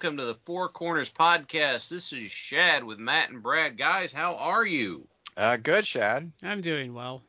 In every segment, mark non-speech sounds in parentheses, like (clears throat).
Welcome to the Four Corners Podcast. This is Shad with Matt and Brad. Guys, how are you? Uh, good, Shad. I'm doing well.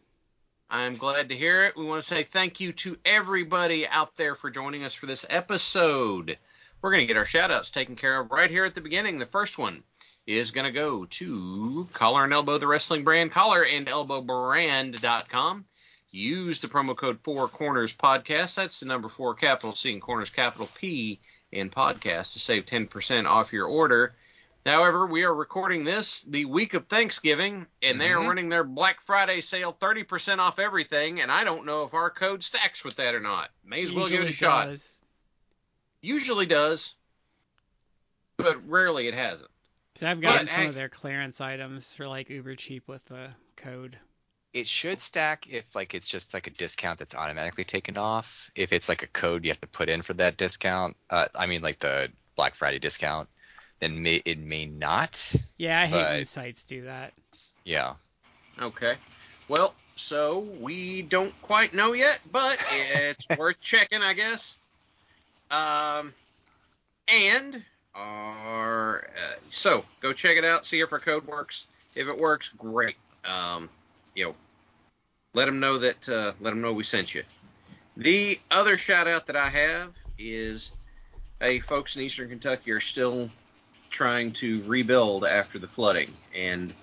I'm glad to hear it. We want to say thank you to everybody out there for joining us for this episode. We're going to get our shout outs taken care of right here at the beginning. The first one is going to go to Collar and Elbow, the wrestling brand, collar and elbowbrand.com. Use the promo code Four Corners Podcast. That's the number four capital C and Corners capital P in podcast to save 10% off your order. However, we are recording this the week of Thanksgiving, and they are Mhm. running their Black Friday sale 30% off everything, and I don't know if our code stacks with that or not. May as well give it a Usually shot. does. Usually does, but rarely it hasn't. I've gotten But, some hey- of their clearance items for like uber cheap with the code. It should stack if like it's just like a discount that's automatically taken off. If it's like a code you have to put in for that discount, uh, I mean like the Black Friday discount, then may, it may not. Yeah, I hate when sites do that. Yeah. Okay. Well, so we don't quite know yet, but it's (laughs) worth checking, I guess. Um, and our uh, so go check it out, see if our code works. If it works, great. Um, you know, let them know that uh, let them know we sent you. The other shout out that I have is, hey, folks in Eastern Kentucky are still trying to rebuild after the flooding, and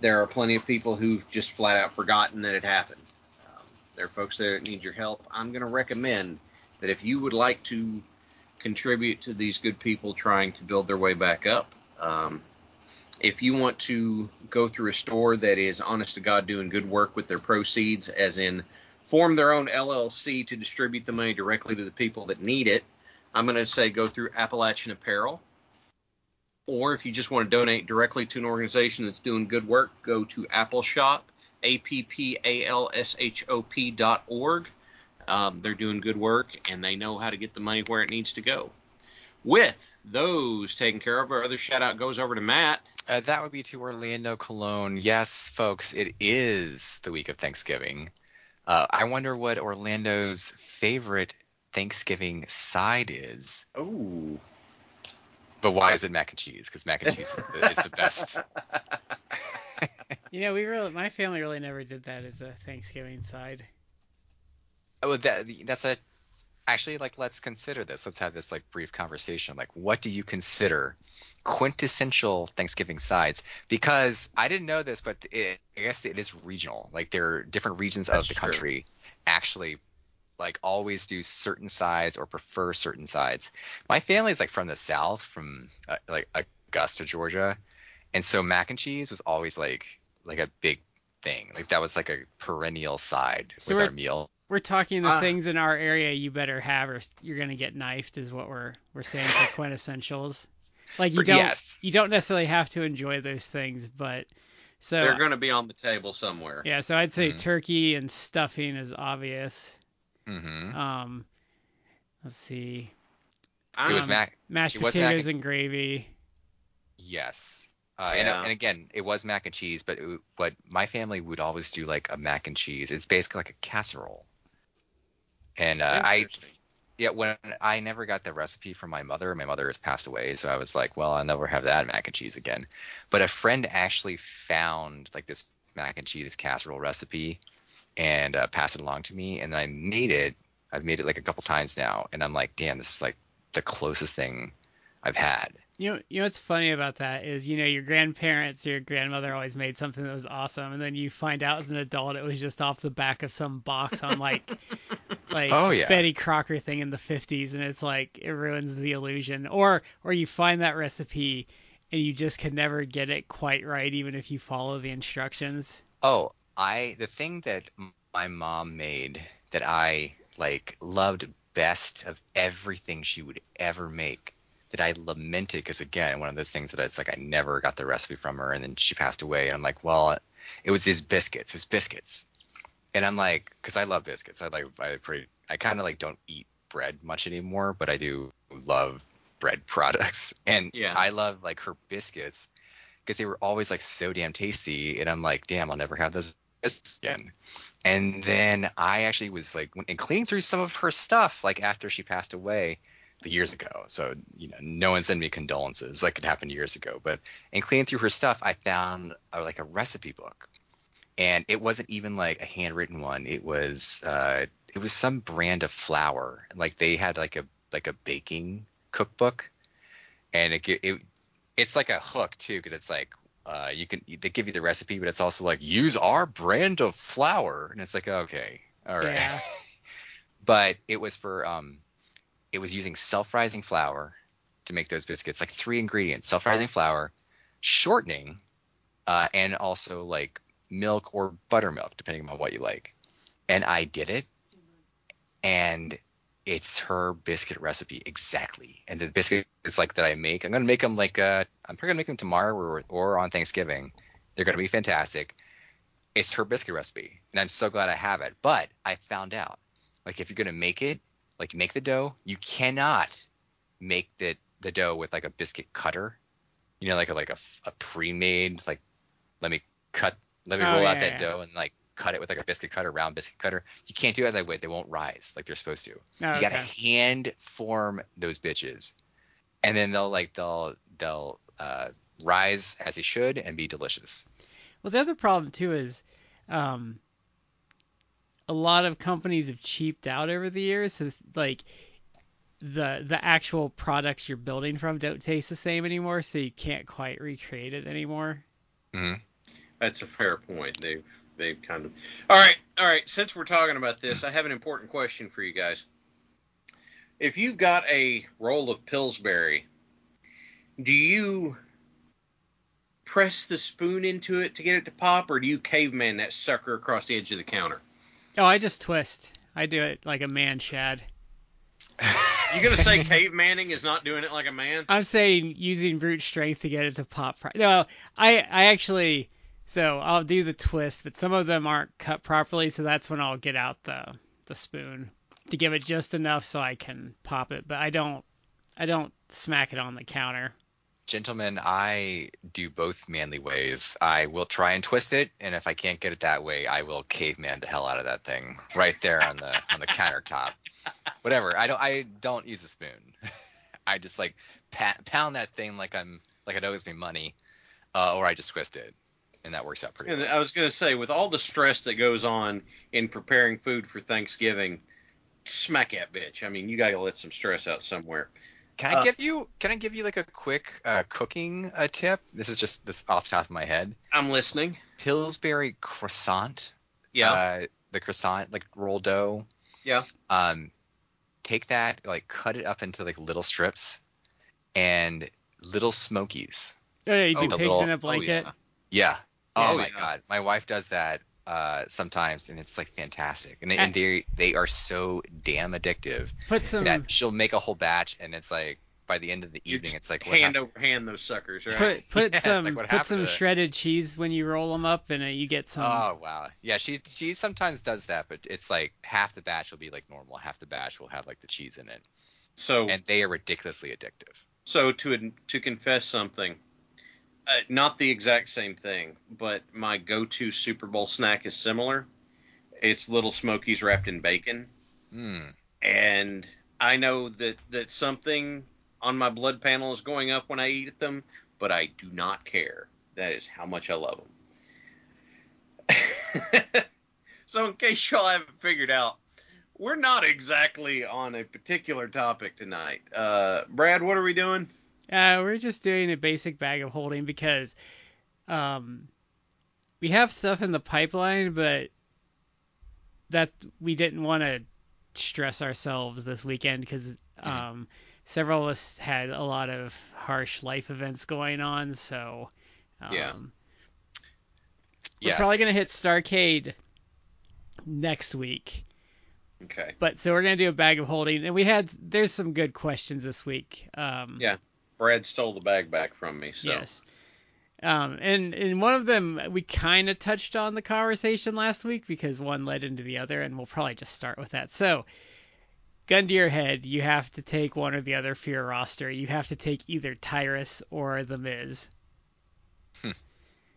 there are plenty of people who've just flat out forgotten that it happened. Um, there are folks there that need your help. I'm going to recommend that if you would like to contribute to these good people trying to build their way back up, um, if you want to go through a store that is honest to God doing good work with their proceeds, as in form their own LLC to distribute the money directly to the people that need it, I'm going to say go through Appalachian Apparel. Or if you just want to donate directly to an organization that's doing good work, go to Appalshop, A P P A L S H O P dot org. Um, they're doing good work and they know how to get the money where it needs to go. With those taken care of, our other shout out goes over to Matt. Uh, that would be to Orlando Colón. Yes, folks, it is the week of Thanksgiving. Uh, I wonder what Orlando's favorite Thanksgiving side is. Oh. But why is it mac and cheese? Because mac and cheese is the, is the best. (laughs) You know, we really, my family really never did that as a Thanksgiving side. Oh, that that's a actually like let's consider this. Let's have this like brief conversation. Like, what do you consider quintessential Thanksgiving sides? Because I didn't know this, but it, I guess it is regional. Like there are different regions That's of the true. country actually like always do certain sides or prefer certain sides. My family is like from the south, from uh, like Augusta, Georgia, and so mac and cheese was always like like a big thing. Like that was like a perennial side So with our meal. We're talking the Ah. things in our area you better have, or you're gonna get knifed, is what we're we're saying for (laughs) quintessentials. Like you don't yes. you don't necessarily have to enjoy those things, but so They're going to be on the table somewhere. yeah, so I'd say Mhm. turkey and stuffing is obvious. Mm-hmm. Um, let's see, It was Um, mac. mashed It was mac potatoes and- gravy. Yes. Uh, and, and again, it was mac and cheese, but it, but my family would always do like a mac and cheese. It's basically like a casserole. And uh, I yeah, when I never got the recipe from my mother, my mother has passed away, so I was like, well, I'll never have that mac and cheese again. But a friend actually found like this mac and cheese this casserole recipe and uh, passed it along to me, and I made it. I've made it like a couple times now, and I'm like, damn, this is like the closest thing I've had. You know, you know what's funny about that is, you know, your grandparents or your grandmother always made something that was awesome, and then you find out as an adult it was just off the back of some box on like, (laughs) like Oh, yeah. Betty Crocker thing in the 50s, and it's like it ruins the illusion. Or, or you find that recipe and you just can never get it quite right, even if you follow the instructions. Oh, I the thing that my mom made that I like loved best of everything she would ever make that I lamented because again one of those things that it's like I never got the recipe from her and then she passed away and I'm like well it was his biscuits it was biscuits. And I'm like because I love biscuits I like I pretty I kind of like don't eat bread much anymore but I do love bread (laughs) products. And Yeah. I love like her biscuits because they were always like so damn tasty and i'm like damn i'll never have those again. And then i actually was like and cleaning through some of her stuff like after she passed away years ago. So you know no one sent me condolences. Like it happened years ago. But in cleaning through her stuff i found uh, like a recipe book. And it wasn't even like a handwritten one. It was uh it was some brand of flour. Like they had like a like a baking cookbook. And it, it it's like a hook too because it's like uh, you can they give you the recipe but it's also like use our brand of flour. And it's like okay. All right. Yeah. (laughs) but it was for um it was using self-rising flour to make those biscuits like three ingredients self-rising flour shortening uh, and also like milk or buttermilk depending on what you like and i did it and it's her biscuit recipe exactly. And the biscuit is like that I make. I'm gonna make them like uh, I'm probably gonna make them tomorrow or, or on Thanksgiving. They're gonna be fantastic. It's her biscuit recipe, and I'm so glad I have it. But I found out, like if you're gonna make it, like make the dough, you cannot make the the dough with like a biscuit cutter. You know, like a like a, a pre-made like let me cut let me Oh, roll yeah, out that yeah. dough and like cut it with like a biscuit cutter, round biscuit cutter. You can't do it that way. They won't rise like they're supposed to. Oh, You gotta hand form those bitches, and then they'll like they'll they'll uh, rise as they should and be delicious. Well, the other problem too is, um, a lot of companies have cheaped out over the years. So like the the actual products you're building from don't taste the same anymore, so you can't quite recreate it anymore. Mm-hmm. That's a fair point. They've they've kind of. All right, all right. Since we're talking about this, I have an important question for you guys. If you've got a roll of Pillsbury, do you press the spoon into it to get it to pop, or do you caveman that sucker across the edge of the counter? Oh, I just twist. I do it like a man, Shad. You gonna say cavemaning is not doing it like a man? I'm saying using brute strength to get it to pop. Pro- no, I I actually so I'll do the twist, but some of them aren't cut properly, so that's when I'll get out the the spoon to give it just enough so I can pop it. But I don't I don't smack it on the counter. Gentlemen, I do both manly ways. I will try and twist it, and if I can't get it that way, I will caveman the hell out of that thing right there on the on the countertop. Whatever. I don't I don't use a spoon. (laughs) I just like pat, pound that thing like I'm like it owes me money, uh, or I just twist it, and that works out pretty. And well. I was gonna say, with all the stress that goes on in preparing food for Thanksgiving, smack that bitch. I mean, you gotta let some stress out somewhere. Can I Uh, give you Can I give you like a quick uh, cooking uh, tip? This is just this off the top of my head. I'm listening. Pillsbury croissant. Yeah. Uh, the croissant like roll dough. Yeah. Um, take that like cut it up into like little strips, and little smokies. Oh yeah, you Oh, do the pigs little- in a oh, blanket. yeah. Yeah. Oh Oh, my yeah. god, my wife does that uh sometimes, and it's like fantastic. And, and they they are so damn addictive Put some that she'll make a whole batch, and it's like by the end of the evening, it's like what hand hap- over hand those suckers, right? put put (laughs) Yeah, some like what put some to the- shredded cheese when you roll them up, and uh, you get some. Oh wow, yeah. She she sometimes does that, but it's like half the batch will be like normal, half the batch will have like the cheese in it, so and they are ridiculously addictive. so to to confess something, uh, not the exact same thing, but my go-to Super Bowl snack is similar. It's little Smokies wrapped in bacon. Hmm. and I know that that something on my blood panel is going up when I eat them, but I do not care. That is how much I love them. (laughs) so, in case y'all haven't figured out, we're not exactly on a particular topic tonight. Uh, Brad, what are we doing? Uh, we're just doing a basic bag of holding because um, we have stuff in the pipeline, but that we didn't want to stress ourselves this weekend because um, several of us had a lot of harsh life events going on. So um, Yeah. we're Yes. probably gonna hit Starrcade next week. Okay. But so we're gonna do a bag of holding, and we had there's some good questions this week. Um, Yeah. Brad stole the bag back from me. So. Yes. Um, and in one of them, we kind of touched on the conversation last week because one led into the other, and we'll probably just start with that. So, gun to your head, you have to take one or the other for your roster. You have to take either Tyrus or The Miz.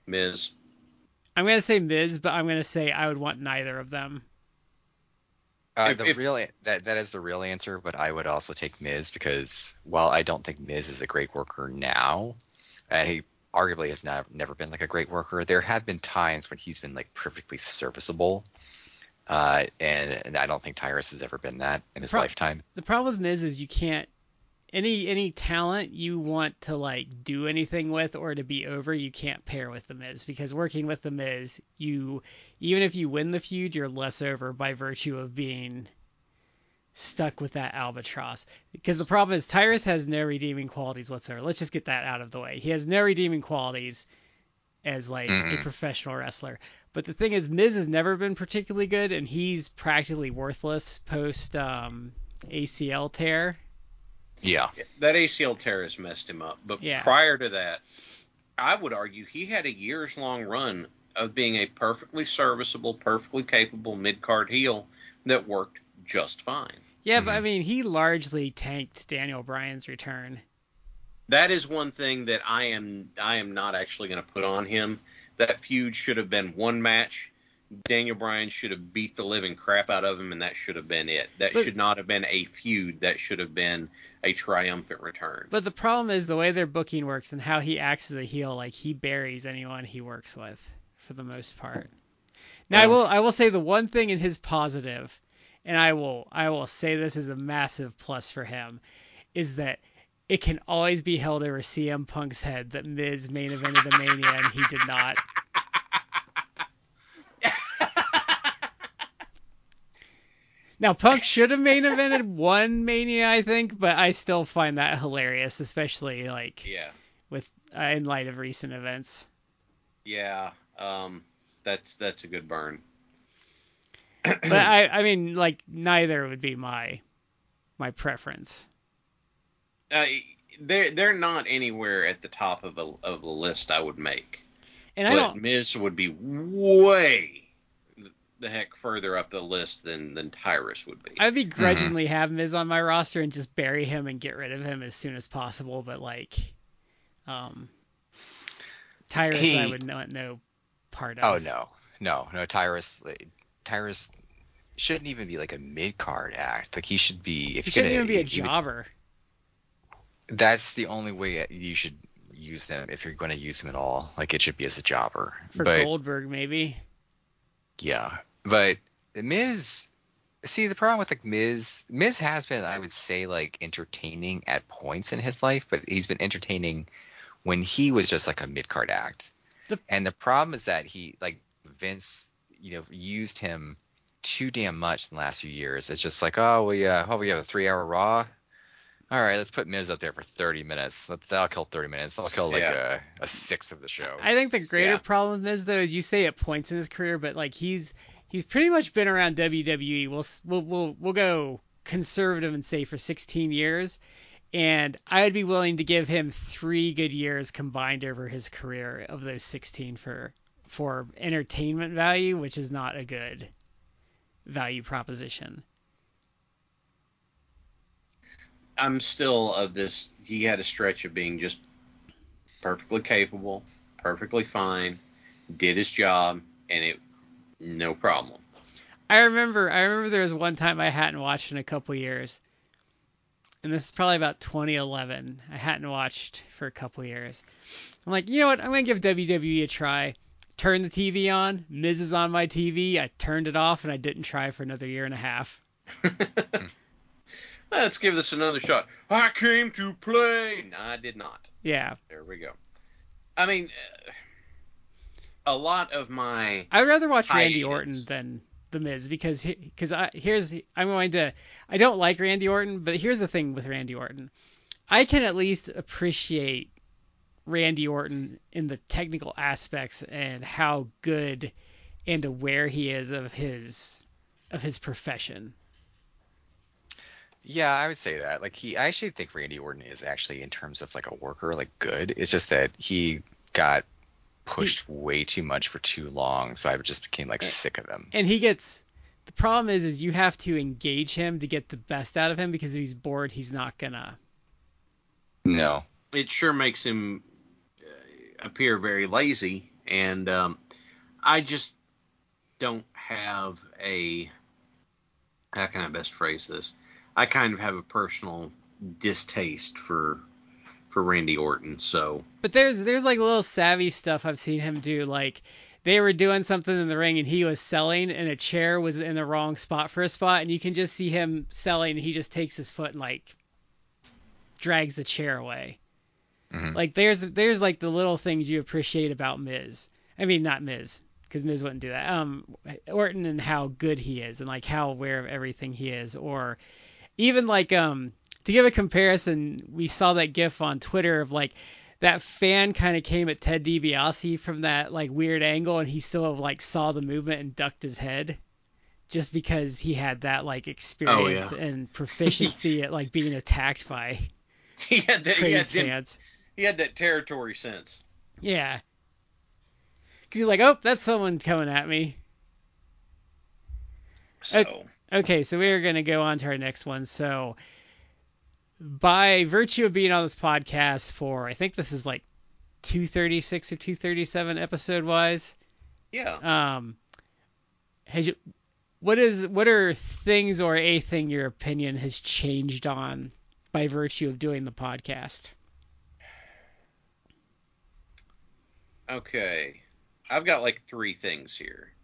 Miz. I'm gonna say Miz, but I'm gonna say I would want neither of them. Uh, If- the if- real that that is the real answer, but I would also take Miz because while I don't think Miz is a great worker now, and he arguably has not, never been like a great worker, there have been times when he's been like perfectly serviceable. Uh, and, and I don't think Tyrus has ever been that in his Pro- lifetime. The problem with Miz is you can't any any talent you want to like do anything with or to be over, you can't pair with the Miz because working with the Miz, you even if you win the feud, you're less over by virtue of being stuck with that albatross. Because the problem is Tyrus has no redeeming qualities whatsoever. Let's just get that out of the way. He has no redeeming qualities as like a Mm-mm. professional wrestler. But the thing is, Miz has never been particularly good, and he's practically worthless post um, ACL tear. Yeah. That ACL tear has messed him up. But Yeah. prior to that, I would argue he had a years long run of being a perfectly serviceable, perfectly capable mid card heel that worked just fine. Yeah, but I Mhm. mean, he largely tanked Daniel Bryan's return. That is one thing that I am I am not actually going to put on him. That feud should have been one match. Daniel Bryan should have beat the living crap out of him, and that should have been it. That But- should not have been a feud. That should have been a triumphant return. But the problem is the way their booking works and how he acts as a heel. Like he buries anyone he works with for the most part. Now I will I will say the one thing in his positive, and I will I will say this is a massive plus for him, is that it can always be held over CM Punk's head that Miz main evented the Mania and he did not. Now Punk should have main evented one Mania, I think, but I still find that hilarious, especially like yeah, with uh, in light of recent events. yeah. Um, that's that's a good burn. (clears throat) But I I mean like neither would be my my preference. Uh, they're they're not anywhere at the top of a of the list I would make. And I but don't Miz would be way the heck further up the list than than Tyrus would be. I'd begrudgingly have Miz on my roster and just bury him and get rid of him as soon as possible, but like um Tyrus I would not know part of. Oh no, no, no. Tyrus, Tyrus shouldn't even be like a mid card act. Like he should be. If He you're shouldn't gonna, even be a if you- jobber. That's the only way you should use them if you're going to use them at all. Like it should be as a jobber. For but Goldberg maybe. Yeah, but Miz. See the problem with like Miz. Miz has been, I would say, like entertaining at points in his life, but he's been entertaining when he was just like a mid card act. The- and the problem is that he like Vince, you know, used him too damn much in the last few years. It's just like, oh, we uh, oh we have a three hour Raw. All right, let's put Miz up there for 30 minutes. Let's, that'll kill 30 minutes. That'll kill like Yeah. a, a sixth of the show. I think the greater Yeah. problem with Miz though is you say at points in his career, but like he's he's pretty much been around WWE. We'll we'll we'll, we'll go conservative and say for 16 years, and I'd be willing to give him three good years combined over his career of those 16 for for entertainment value, which is not a good value proposition. I'm still of this. He had a stretch of being just perfectly capable, perfectly fine, did his job, and it no problem. I remember I remember there was one time I hadn't watched in a couple years. And this is probably about 2011. I hadn't watched for a couple years. I'm like, you know what? I'm gonna give WWE a try. Turn the TV on. Miz is on my TV. I turned it off and I didn't try for another year and a half. (laughs) (laughs) Let's give this another shot. I came to play. No, I did not. Yeah. There we go. I mean, uh, a lot of my I'd rather watch Randy Orton than The Miz because because I here's I'm going to I don't like Randy Orton, but here's the thing with Randy Orton. I can at least appreciate Randy Orton in the technical aspects and how good and aware he is of his of his profession. Yeah, I would say that. Like he, I actually think Randy Orton is actually in terms of like a worker, like good. It's just that he got pushed way too much for too long, so I just became like sick of him. And he gets the problem is is you have to engage him to get the best out of him because if he's bored, he's not gonna No. it sure makes him uh, appear very lazy, and um, I just don't have a how can I best phrase this? I kind of have a personal distaste for for Randy Orton, so But there's there's like little savvy stuff I've seen him do. Like they were doing something in the ring and he was selling and a chair was in the wrong spot for a spot and you can just see him selling and he just takes his foot and like drags the chair away. Mhm. Like there's there's like the little things you appreciate about Miz. I mean not Miz because Miz wouldn't do that. Um Orton and how good he is and like how aware of everything he is or even like um to give a comparison, we saw that gif on Twitter of like that fan kind of came at Ted DiBiase from that like weird angle, and he still like saw the movement and ducked his head, just because he had that like experience and proficiency at like being attacked by (laughs) he had that he had, fans. he had that territory sense. Yeah. Cause he's like, oh, that's someone coming at me. So Okay. Okay, so we are going to go on to our next one. So, by virtue of being on this podcast for, I think this is like 236 or 237 episode wise, yeah, um, has you, what is what are things or a thing your opinion has changed on by virtue of doing the podcast? okay. I've got like three things here.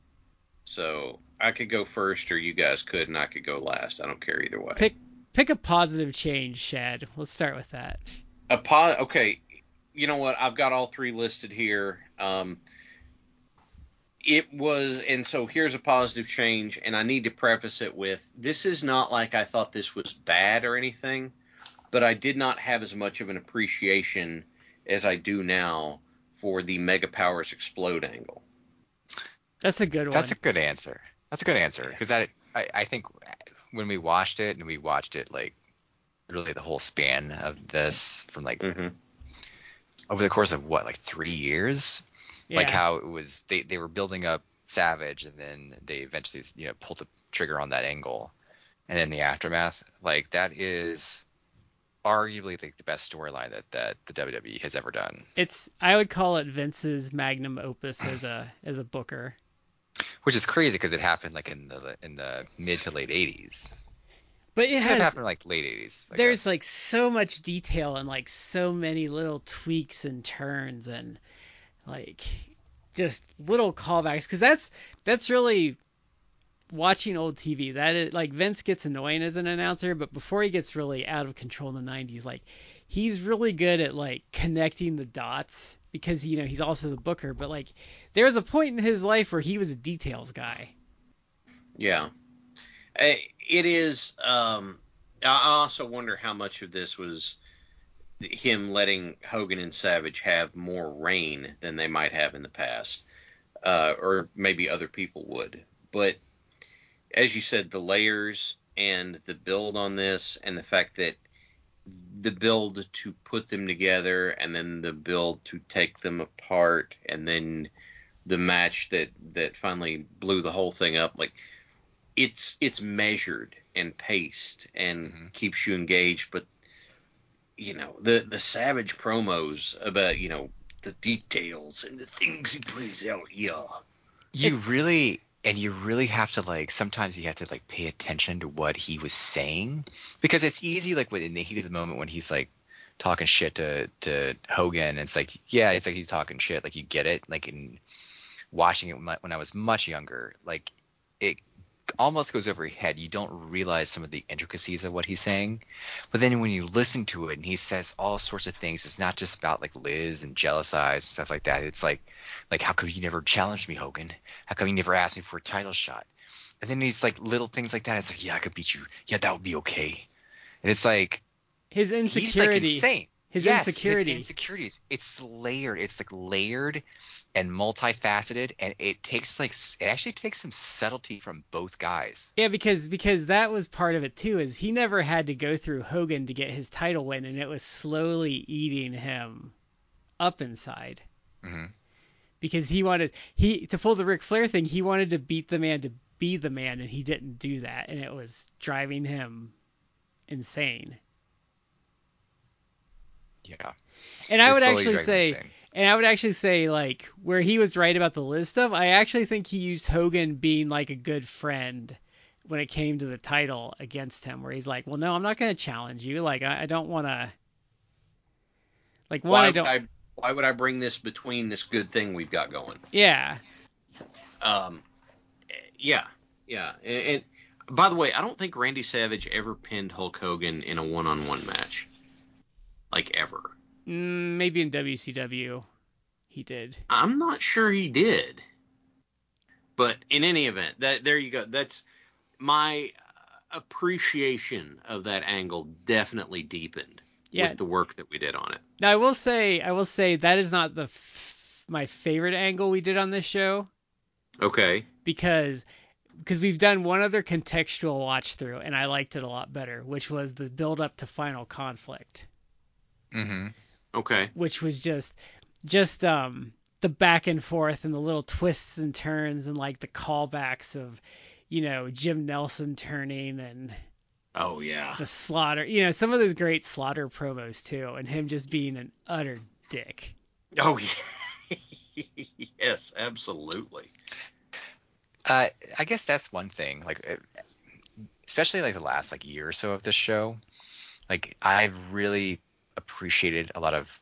So I could go first, or you guys could, and I could go last. I don't care either way. Pick pick a positive change, Shad. Let's start with that. a po- okay you know what i've got all three listed here um it was and so here's a positive change and i need to preface it with this is not like i thought this was bad or anything but i did not have as much of an appreciation as i do now for the mega powers explode angle That's a good one. That's a good answer. That's a good answer because that I, I think when we watched it and we watched it like really the whole span of this from like mm-hmm. over the course of what like three years like how it was they, they were building up savage and then they eventually you know pulled the trigger on that angle and then the aftermath like that is arguably like the best storyline that that the WWE has ever done it's I would call it Vince's magnum opus as a as a booker. Which is crazy because it happened like in the in the mid to late 80s But it it has happened like late 80s I there's guess. like so much detail and like so many little tweaks and turns and like just little callbacks because that's that's really watching old TV. That is like Vince gets annoying as an announcer, but before he gets really out of control in the 90s, like he's really good at like connecting the dots because you know he's also the booker. But like there was a point in his life where he was a details guy. Yeah. It is. Um, I also wonder how much of this was him letting Hogan and Savage have more rein than they might have in the past, uh, or maybe other people would. But as you said, the layers and the build on this, and the fact that the build to put them together, and then the build to take them apart, and then the match that that finally blew the whole thing up, like it's it's measured and paced and Mhm. keeps you engaged but you know the the savage promos about you know the details and the things he plays out yeah you really and you really have to like sometimes you have to like pay attention to what he was saying because it's easy like in the heat of the moment when he's like talking shit to to Hogan it's like yeah it's like he's talking shit like you get it like in watching it when I, when I was much younger like it almost goes over your head. You don't realize some of the intricacies of what he's saying. But then when you listen to it and he says all sorts of things, it's not just about like Liz and jealous eyes stuff like that. It's like like how come you never challenged me, Hogan? How come you never asked me for a title shot? And then these like little things like that. It's like, yeah, I could beat you. Yeah, that would be okay. And it's like his insecurity. He's like insane. His yes, insecurity. His insecurities. It's layered. It's like layered and multifaceted, and it takes like it actually takes some subtlety from both guys. Yeah, because because that was part of it too. Is he never had to go through Hogan to get his title win, and it was slowly eating him up inside. hmm Because he wanted he to pull the Ric Flair thing. He wanted to beat the man to be the man, and he didn't do that, and it was driving him insane. Yeah. And I It would actually say, insane. and I would actually say, like, where he was right about the Liz stuff, I actually think he used Hogan being like a good friend when it came to the title against him, where he's like, well, no, I'm not going to challenge you. Like, I, I don't want to. Like, one, Why I would don't. I, why would I bring this between this good thing we've got going? Yeah. Um, yeah, yeah. And, and by the way, I don't think Randy Savage ever pinned Hulk Hogan in a one-on-one match, like ever. Mm, maybe in WCW he did. I'm not sure he did. But in any event, that there you go. That's my appreciation of that angle definitely deepened Yeah. with the work that we did on it. Now I will say, I will say that is not the f- my favorite angle we did on this show. Okay. because because we've done one other contextual watch through and I liked it a lot better, which was the build up to final conflict, hmm Okay. which was just just um the back and forth and the little twists and turns and like the callbacks of you know Jim Nelson turning and Oh yeah. the slaughter, you know some of those great slaughter promos too, and him just being an utter dick. Oh (laughs) yeah. yes, absolutely. Uh, I guess that's one thing. Like, uh, especially like the last like year or so of this show, like I've really appreciated a lot of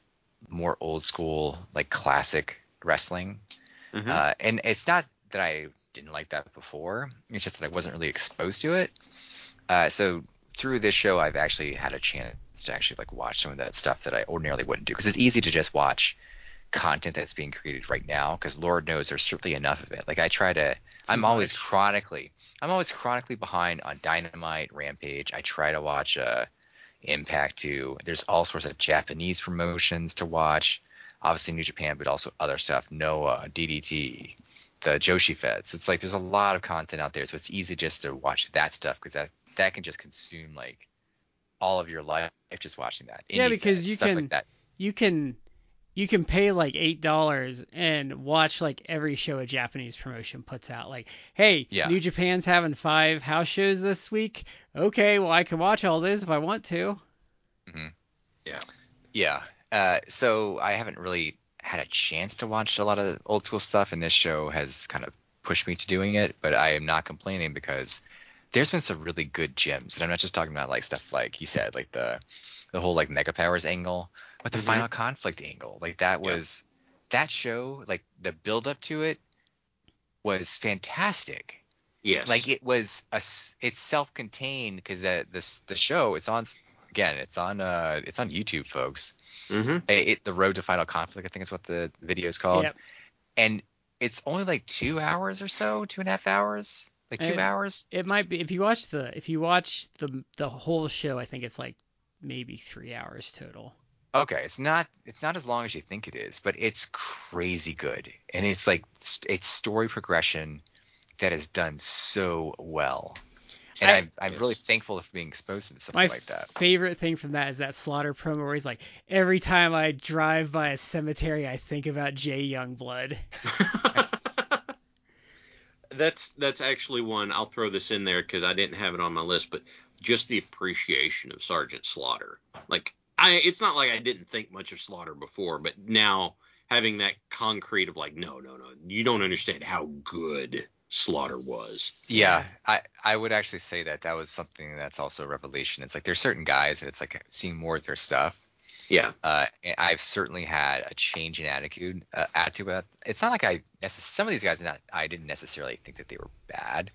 more old school like classic wrestling. Mhm. Uh, and it's not that I didn't like that before. It's just that I wasn't really exposed to it. Uh, so through this show, I've actually had a chance to actually like watch some of that stuff that I ordinarily wouldn't do because it's easy to just watch content that's being created right now because Lord knows there's certainly enough of it. Like I try to, I'm always chronically, I'm always chronically behind on Dynamite, Rampage. I try to watch uh, Impact too. There's all sorts of Japanese promotions to watch. Obviously New Japan, but also other stuff. Noah, DDT, the Joshi Feds. It's like there's a lot of content out there, so it's easy just to watch that stuff because that that can just consume like all of your life just watching that. Yeah, because you stuff can- like that. you can you can pay like eight dollars and watch like every show a Japanese promotion puts out. Like, hey, Yeah. New Japan's having five house shows this week. Okay, well I can watch all this if I want to. Yeah. Uh, so I haven't really had a chance to watch a lot of old school stuff, and this show has kind of pushed me to doing it. But I am not complaining because there's been some really good gems, and I'm not just talking about like stuff like you said, like the the whole like Mega Powers angle, but the Mhm. Final Conflict angle, like that Yeah. was that show, like the build up to it was fantastic. Yes. Like it was a it's self-contained because the this the show it's on again it's on uh it's on YouTube folks Mm-hmm. it, it- the road to final conflict i think is what the video is called Yep. and it's only like two hours or so two and a half hours like two And- hours? It might be if you watch the if you watch the the whole show, I think it's like maybe three hours total. okay it's not it's not as long as you think it is but it's crazy good. And it's like it's story progression that is done so well. And I- am I'm really thankful for being exposed to something My like that. favorite thing from that is that slaughter promo where he's like, every time I drive by a cemetery, I think about Jay Youngblood. (laughs) (laughs) that's that's actually one I'll throw this in there because I didn't have it on my list, but just the appreciation of Sergeant Slaughter. Like I, it's not like I didn't think much of Slaughter before, but now having that concrete of like, no, no, no, you don't understand how good Slaughter was. Yeah, I I would actually say that that was something that's also a revelation. It's like there's certain guys that it's like seeing more of their stuff, Yeah. Uh, I've certainly had a change in attitude. Uh, attitude. About, it's not like I necess- some of these guys not I didn't necessarily think that they were bad.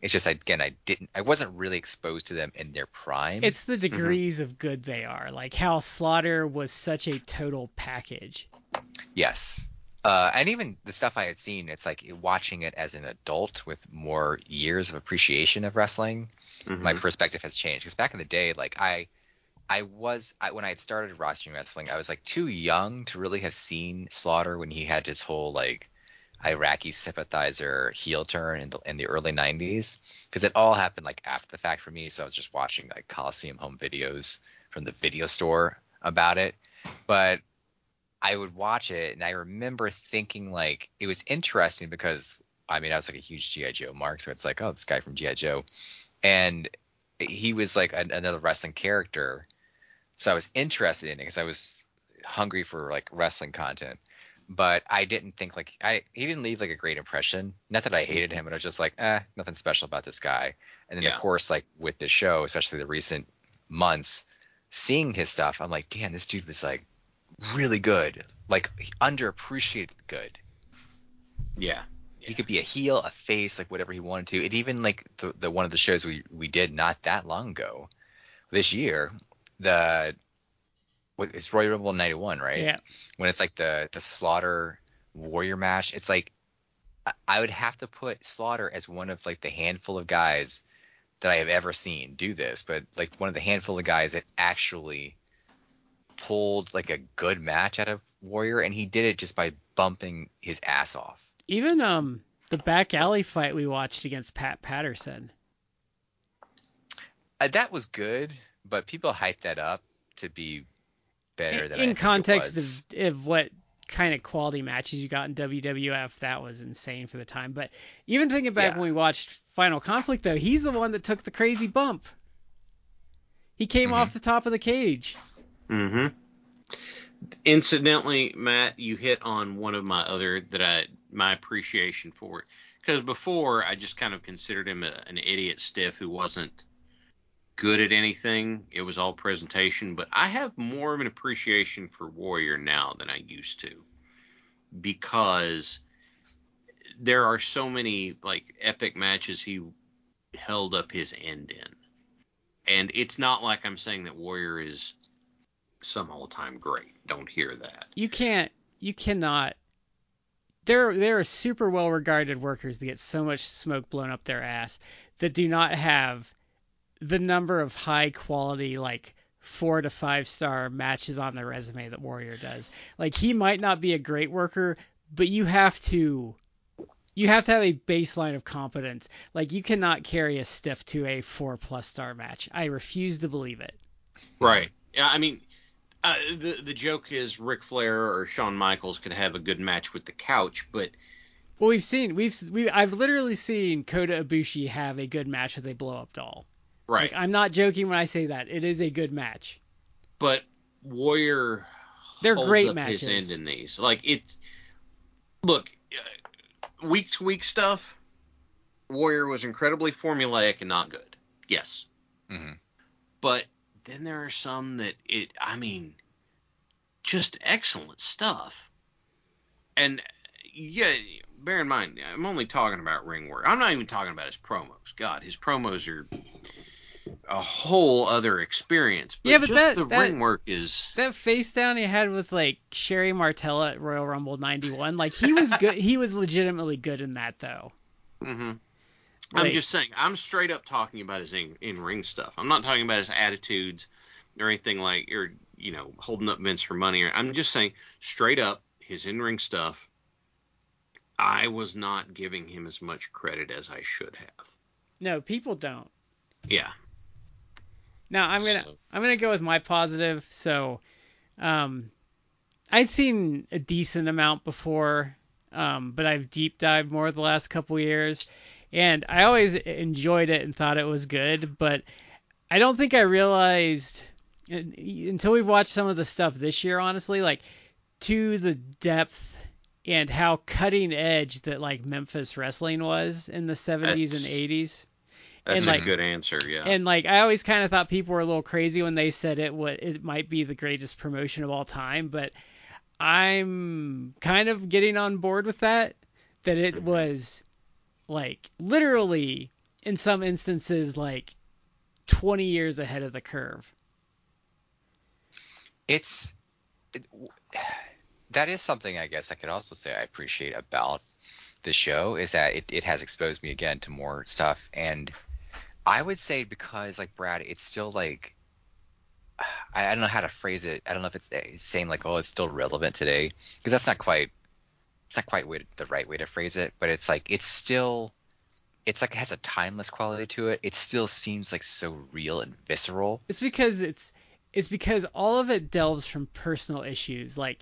It's just again I didn't I wasn't really exposed to them in their prime. It's the degrees of good they are. Like how Slaughter was such a total package. Yes. Uh, and even the stuff I had seen, it's like watching it as an adult with more years of appreciation of wrestling. My Mhm. perspective has changed because back in the day, like I, I was I, when I had started watching wrestling, I was like too young to really have seen Slaughter when he had his whole like Iraqi sympathizer heel turn in the, in the early 90s because it all happened like after the fact for me. So I was just watching like Coliseum home videos from the video store about it. But I would watch it and I remember thinking like it was interesting because I mean I was like a huge GI Joe mark, so it's like oh this guy from GI Joe, and he was like an, another wrestling character, so I was interested in it because I was hungry for like wrestling content, but I didn't think like I he didn't leave like a great impression. Not that I hated him, but I was just like eh nothing special about this guy. And then Yeah. of course like with this show, especially the recent months, seeing his stuff, I'm like damn this dude was like really good, like underappreciated good. Yeah. He could be a heel, a face, like whatever he wanted to. And even like the, the one of the shows we we did not that long ago, this year, the what it's Royal Rumble '91, right? Yeah. When it's like the the Slaughter Warrior match, it's like I- I would have to put Slaughter as one of like the handful of guys that I have ever seen do this, but like one of the handful of guys that actually pulled like a good match out of Warrior, and he did it just by bumping his ass off. Even um the back alley fight we watched against Pat Patterson. Uh, that was good, but people hype that up to be better in, than I in think it context was. of, of what kind of quality matches you got in WWF, that was insane for the time. But even thinking back Yeah. when we watched Final Conflict, though, he's the one that took the crazy bump. He came Mhm. off the top of the cage. Mm-hmm. Incidentally, Matt, you hit on one of my other that I my appreciation for it because before I just kind of considered him a, an idiot stiff who wasn't good at anything. It was all presentation, but I have more of an appreciation for Warrior now than I used to because there are so many like epic matches he held up his end in. And it's not like I'm saying that Warrior is some all-time great. Don't hear that. You can't, you cannot. There, there are super well regarded workers that get so much smoke blown up their ass that do not have the number of high quality, like four to five star matches on the resume that Warrior does. Like he might not be a great worker, but you have to you have to have a baseline of competence. Like you cannot carry a stiff to a four plus star match. I refuse to believe it. Right. Yeah, I mean, uh, the the joke is Ric Flair or Shawn Michaels could have a good match with the couch, but Well, we've seen we've we I've literally seen Kota Ibushi have a good match with a blow up doll. Right. Like I'm not joking when I say that. It is a good match. but Warrior They're holds great up matches. his end in these. Like it's look uh, week to week stuff. Warrior was incredibly formulaic and not good. Yes, Mhm. but then there are some that it. I mean, just excellent stuff. And yeah, bear in mind, I'm only talking about ring work. I'm not even talking about his promos. God, his promos are a whole other experience. But Yeah, but just that- the that- ring work is. That face down he had with like Sherri Martella at Royal Rumble 91, like he was good. he was legitimately good in that though. hmm I'm just saying. I'm straight up talking about his in, in ring stuff. I'm not talking about his attitudes or anything like, or you know, holding up Vince for money. Or I'm just saying straight up his in ring stuff. I was not giving him as much credit as I should have. No, people don't. Yeah. Now I'm gonna So- I'm gonna go with my positive. So, um, I'd seen a decent amount before, um, but I've deep dived more the last couple years, and I always enjoyed it and thought it was good. But I don't think I realized until we've watched some of the stuff this year, honestly, like to the depth and how cutting edge that like Memphis wrestling was in the 70s That's- and 80s. That's and a like good answer. Yeah. and like I always kind of thought people were a little crazy when they said it what it might be the greatest promotion of all time, but I'm kind of getting on board with that that it Mm-hmm. was like literally in some instances like 20 years ahead of the curve. it's it, (sighs) that is something I guess I could also say I appreciate about the show is that it, it has exposed me again to more stuff and I would say because like Brad it's still like (sighs) I, I don't know how to phrase it. I don't know if it's, it's saying like oh it's still relevant today because that's not quite it's not quite way the right way to phrase it but it's like it's still it's like it has a timeless quality to it. It still seems like so real and visceral. It's because it's it's because all of it delves from personal issues. Like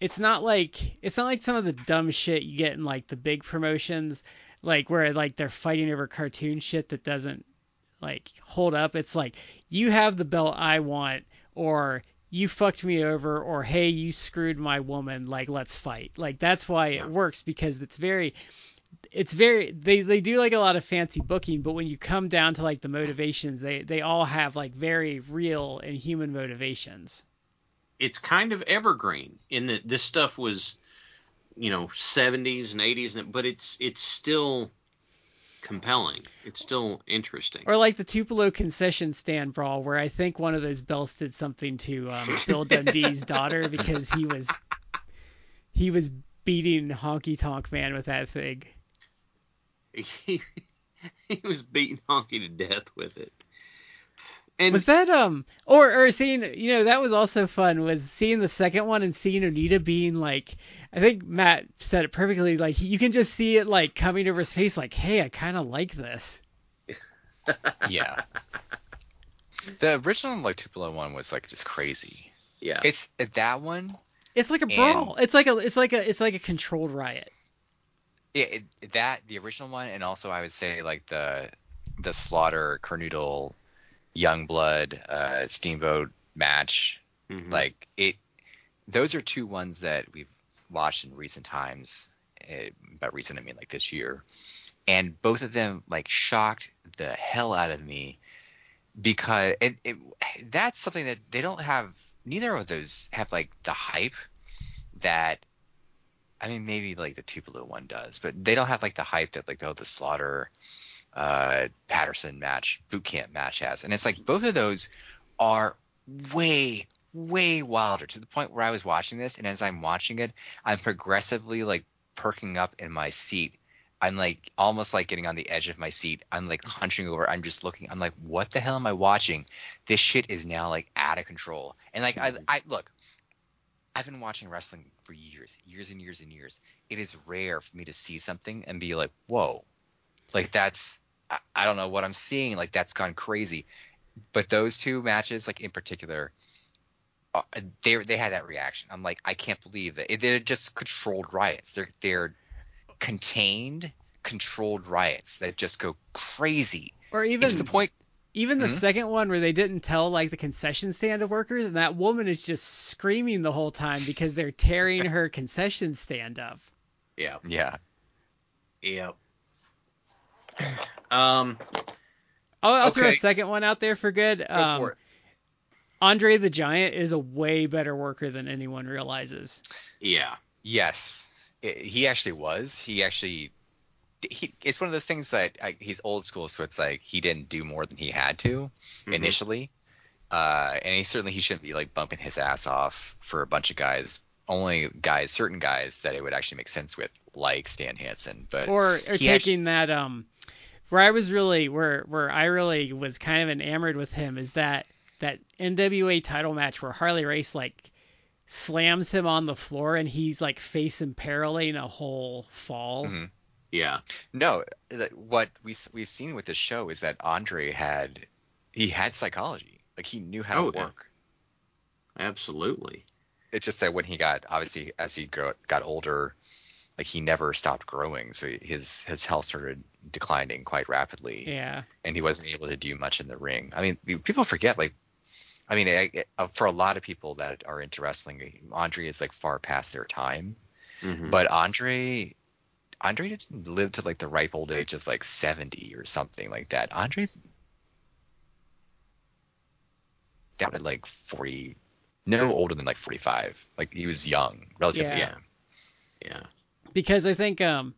it's not like it's not like some of the dumb shit you get in like the big promotions, like where like they're fighting over cartoon shit that doesn't like hold up. It's like you have the belt I want or you fucked me over or hey you screwed my woman like let's fight. Like that's why it works because it's very it's very they they do like a lot of fancy booking but when you come down to like the motivations they they all have like very real and human motivations it's kind of evergreen in that this stuff was, you know, 70s and 80s, and- but it's it's still compelling. It's still interesting. or like the tupelo concession stand brawl where i think one of those belts did something to um, (laughs) bill dundee's daughter because he was he was beating honky tonk man with that thing (laughs) he, he was beating Honky to death with it. And was that um or or seeing you know that was also fun was seeing the second one and seeing Onita being like I think Matt said it perfectly like you can just see it like coming over his face like hey I kind of like this (laughs) yeah. The original like Tupelo one was like just crazy. yeah, It's that one. it's like a brawl it's like a it's like a it's like a controlled riot it, that the original one, and also I would say like the the Slaughter Kernodle Youngblood uh, Steamboat match. Mhm. Like it, those are two ones that we've watched in recent times. Uh, by recent, I mean like this year, and both of them like shocked the hell out of me because it, it that's something that they don't have. Neither of those have like the hype that I mean, maybe like the Tupelo one does, but they don't have like the hype that like the, the Slaughter, uh, Patterson match, boot camp match has. And it's like both of those are way, way wilder to the point where I was watching this, and as I'm watching it, I'm progressively like perking up in my seat. I'm like almost like getting on the edge of my seat. I'm like hunching over. I'm just looking. I'm like, what the hell am I watching? This shit is now like out of control. And like I, I look, I've been watching wrestling for years, years and years and years. It is rare for me to see something and be like, whoa, like that's I, I don't know what I'm seeing. Like that's gone crazy. But those two matches, like in particular, uh, they they had that reaction. I'm like, I can't believe that they're just controlled riots. They're they're contained, controlled riots that just go crazy. or even to the point even the Mhm. second one where they didn't tell like the concession stand workers and that woman is just screaming the whole time because they're tearing her concession stand up yeah, Yeah. yeah. Um, I'll, I'll throw a second one out there for good. go Um, for it. Andre the Giant is a way better worker than anyone realizes. Yeah, Yes, I- he actually was. He actually, he. It's one of those things that I, he's old school, so it's like he didn't do more than he had to Mhm. initially, uh, and he certainly he shouldn't be like bumping his ass off for a bunch of guys. Only guys, certain guys that it would actually make sense with, like Stan Hansen. But Or, or taking actually- that um, where I was really where where I really was kind of enamored with him is that that NWA title match where Harley Race like slams him on the floor and he's like face imperiling a whole fall. Mhm. yeah, no, what we we've seen with this show is that Andre had he had psychology, like he knew how Oh, to yeah. work. absolutely. It's just that when he got obviously as he grow, got older like he never stopped growing so his his health started declining quite rapidly Yeah. and he wasn't able to do much in the ring i mean people forget like i mean I, I- for a lot of people that are into wrestling andre is like far past their time Mhm. but andre Andre didn't live to like the ripe old age of like 70 or something like that. Andre down at like 40, no older than like 45. Like he was young, relatively Yeah. young. Yeah. because I think um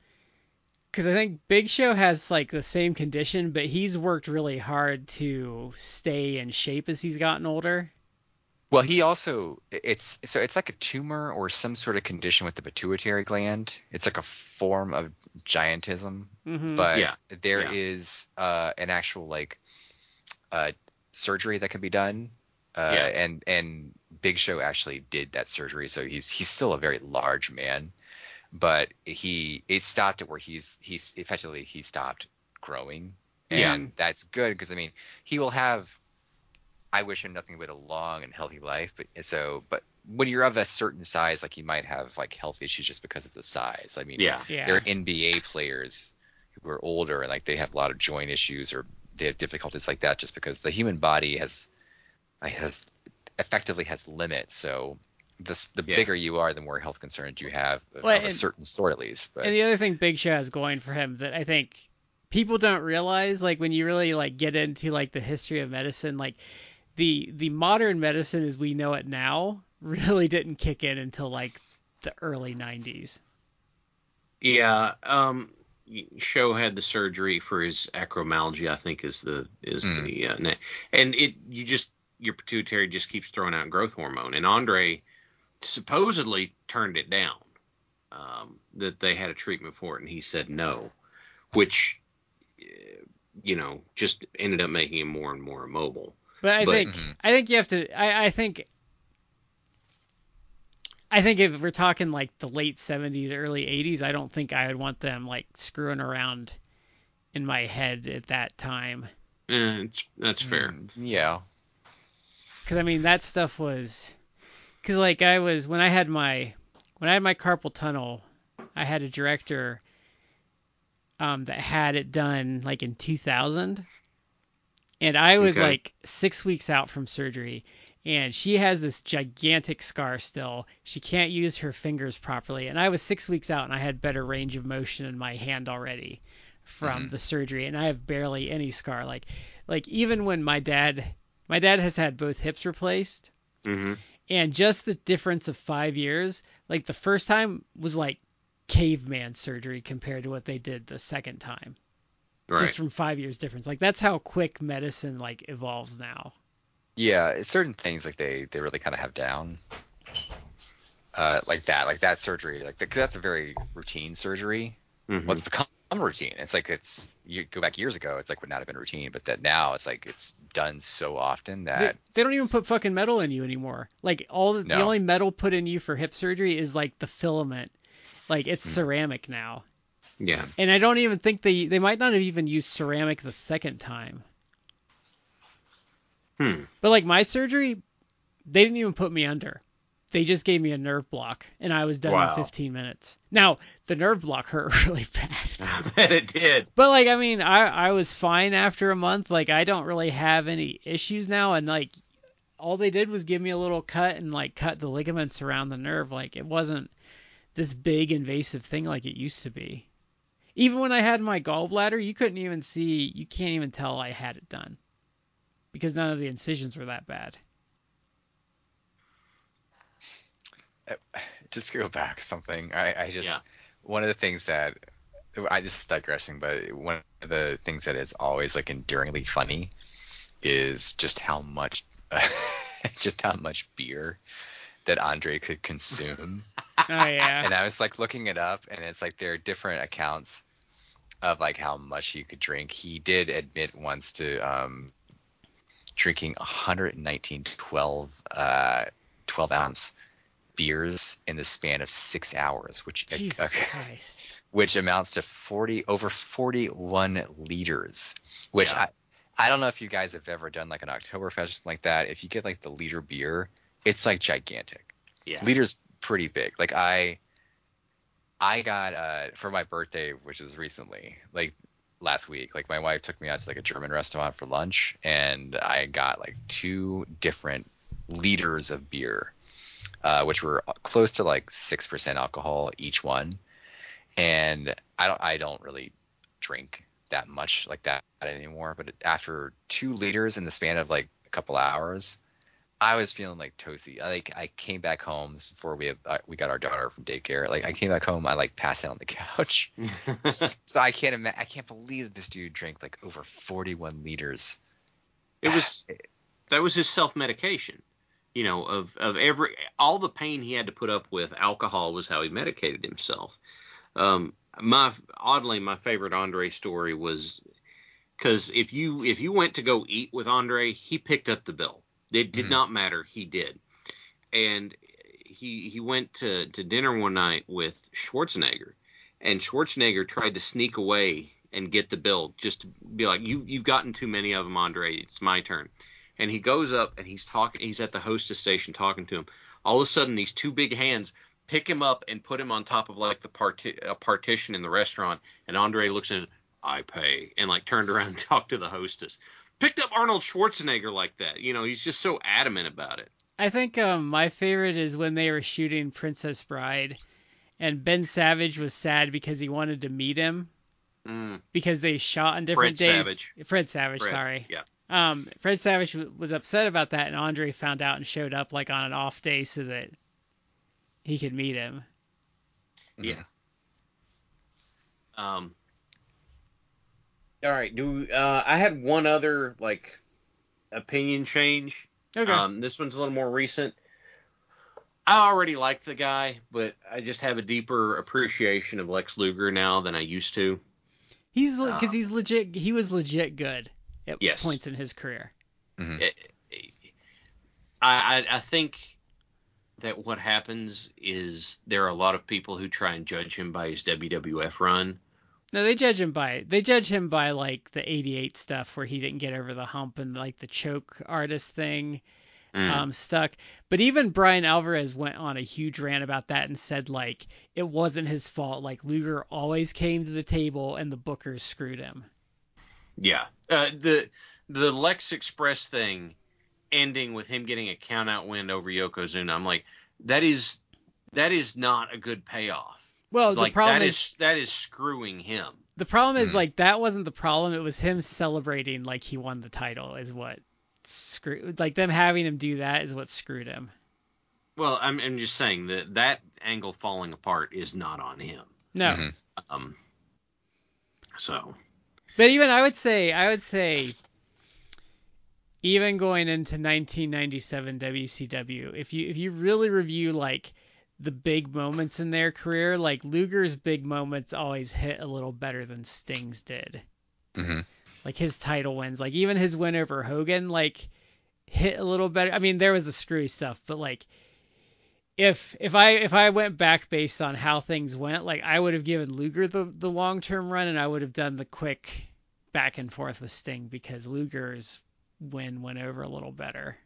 because I think Big Show has like the same condition, but he's worked really hard to stay in shape as he's gotten older. Well, he also it's so it's like a tumor or some sort of condition with the pituitary gland. It's like a form of giantism, Mm-hmm. but Yeah, there yeah. is uh, an actual like uh, surgery that can be done. Uh, Yeah. and and Big Show actually did that surgery, so he's he's still a very large man, but he it stopped at where he's he's effectively he stopped growing, and Yeah. that's good because I mean he will have. I wish him nothing but a long and healthy life, but so but when you're of a certain size, like you might have like health issues just because of the size. I mean, Yeah. yeah. there are NBA players who are older and like they have a lot of joint issues or they have difficulties like that just because the human body has has effectively has limits. So the the Yeah. bigger you are, the more health concerns you have of, Well, of a certain sort at least. But And the other thing Big Show has going for him that I think people don't realize, like when you really like get into like the history of medicine, like the the modern medicine as we know it now really didn't kick in until like the early 90s. Yeah. Um. Show had the surgery for his acromalgia. I think is the is Hmm. the uh, and it you just your pituitary just keeps throwing out growth hormone. And Andre supposedly turned it down. Um, that they had a treatment for it, and he said no, which uh, you know just ended up making him more and more immobile. But I But- think Mhm. I think you have to I, I think I think if we're talking like the late 70s, early 80s, I don't think I would want them like screwing around in my head at that time. Eh, it's, that's fair. Mm, yeah. Cuz I mean that stuff was cuz like I was when I had my when I had my carpal tunnel, I had a director um that had it done like in 2000 and I was Okay. like 6 weeks out from surgery and she has this gigantic scar still. She can't use her fingers properly and I was 6 weeks out and I had better range of motion in my hand already from Mhm. the surgery and I have barely any scar like like even when my dad my dad has had both hips replaced hmm and just the difference of five years like the first time was like caveman surgery compared to what they did the second time Right. just from five years difference like that's how quick medicine like evolves now Yeah, certain things like they they really kind of have down. Uh, like that, like that surgery, like the, 'cause that's a very routine surgery. Mhm. Well, it's routine. It's like it's you go back years ago, it's like would not have been routine, but that now it's like it's done so often that they don't even put fucking metal in you anymore like all the, the only metal put in you for hip surgery is like the filament like it's Hmm. ceramic now yeah. and i don't even think they they might not have even used ceramic the second time Hmm. But like my surgery, they didn't even put me under. They just gave me a nerve block, and I was done Wow. in 15 minutes. Now the nerve block (laughs) hurt really bad, (laughs) I bet it did. but like I mean, I I was fine after a month. Like I don't really have any issues now, and like all they did was give me a little cut and like cut the ligaments around the nerve. Like it wasn't this big invasive thing like it used to be. Even when I had my gallbladder, you couldn't even see, you can't even tell I had it done because none of the incisions were that bad. (sighs) just go back something. I, I just Yeah. one of the things that I just digressing, but one of the things that is always like enduringly funny is just how much (laughs) just how much beer that Andre could consume. (laughs) Oh yeah. and I was like looking it up, and it's like there are different accounts of like how much he could drink. He did admit once to um, drinking 119 12 uh, 12 ounce beers in the span of six hours, which uh, (laughs) which amounts to 40 over 41 liters. Which Yeah. I I don't know if you guys have ever done like an Oktoberfest or something like that. If you get like the liter beer, it's like gigantic Yeah. liter's pretty big. Like I I got uh for my birthday, which is recently, like last week, like my wife took me out to like a German restaurant for lunch and I got like two different liters of beer. Uh, which were close to like six percent alcohol each one. and I don't I don't really drink that much like that anymore. But after two liters in the span of like a couple hours, I was feeling like toasty. I, like I came back home this before we uh, we got our daughter from daycare. Like I came back home, I like passed out on the (laughs) couch. (laughs) so I can't imagine. I can't believe this dude drank like over 41 liters. It was (sighs) that was his self medication. You know, of of every all the pain he had to put up with, alcohol was how he medicated himself. Um, my oddly, my favorite Andre story was because if you if you went to go eat with Andre, he picked up the bill. It did Mhm. not matter. He did, and he he went to to dinner one night with Schwarzenegger, and Schwarzenegger tried to sneak away and get the bill just to be like, you you've gotten too many of them, Andre. It's my turn. And he goes up and he's talking. He's at the hostess station talking to him. All of a sudden, these two big hands pick him up and put him on top of like the parti- a partition in the restaurant. And Andre looks at I pay, and like turned around and (laughs) talked to the hostess. Picked up Arnold Schwarzenegger like that. You know, he's just so adamant about it. I think um, my favorite is when they were shooting Princess Bride, and Ben Savage was sad because he wanted to meet him Mm, because they shot on different Fred days. Savage. Fred Savage, Fred, sorry. Yeah. Um, Fred Savage w- was upset about that, and Andre found out and showed up like on an off day so that he could meet him. Yeah. Um. All right. Do uh, I had one other like opinion change? Okay. Um, this one's a little more recent. I already like the guy, but I just have a deeper appreciation of Lex Luger now than I used to. he's because um, he's legit. He was legit good at Yes. points in his career. Mhm. I, I I think that what happens is there are a lot of people who try and judge him by his WWF run. No, they judge him by they judge him by like the '88 stuff where he didn't get over the hump and like the choke artist thing. Mm. um, stuck. But even Bryan Alvarez went on a huge rant about that and said like it wasn't his fault. Like Luger always came to the table and the bookers screwed him. Yeah. Uh, the the Lex Express thing ending with him getting a count out win over Yokozuna. I'm like, that is that is not a good payoff. Well, like the problem that is, is that is screwing him. the problem is Mhm. like that wasn't the problem. It was him celebrating like he won the title is what screwed. Like them having him do that is what screwed him. Well, I'm I'm just saying that that angle falling apart is not on him. No, Mhm. Um. So. But even I would say I would say even going into 1997 WCW, if you if you really review like the big moments in their career, like Luger's big moments always hit a little better than Sting's did. Mhm. Like his title wins, like even his win over Hogan, like hit a little better. I mean, there was the screwy stuff, but like if if I if I went back based on how things went, like I would have given Luger the the long term run, and I would have done the quick back and forth with Sting because Luger's win went over a little better.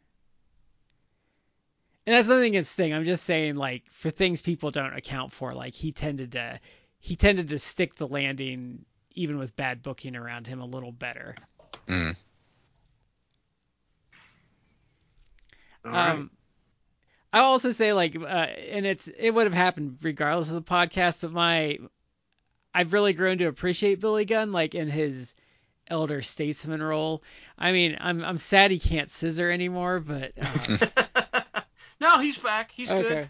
And that's nothing against Sting. I'm just saying, like, for things people don't account for, like he tended to he tended to stick the landing even with bad booking around him a little better. Mhm. Um, I'll also say like, uh, and it's it would have happened regardless of the podcast, but my I've really grown to appreciate Billy Gunn like in his elder statesman role. I mean, I'm I'm sad he can't scissor anymore, but uh, (laughs) (laughs) no, he's back. He's okay. good.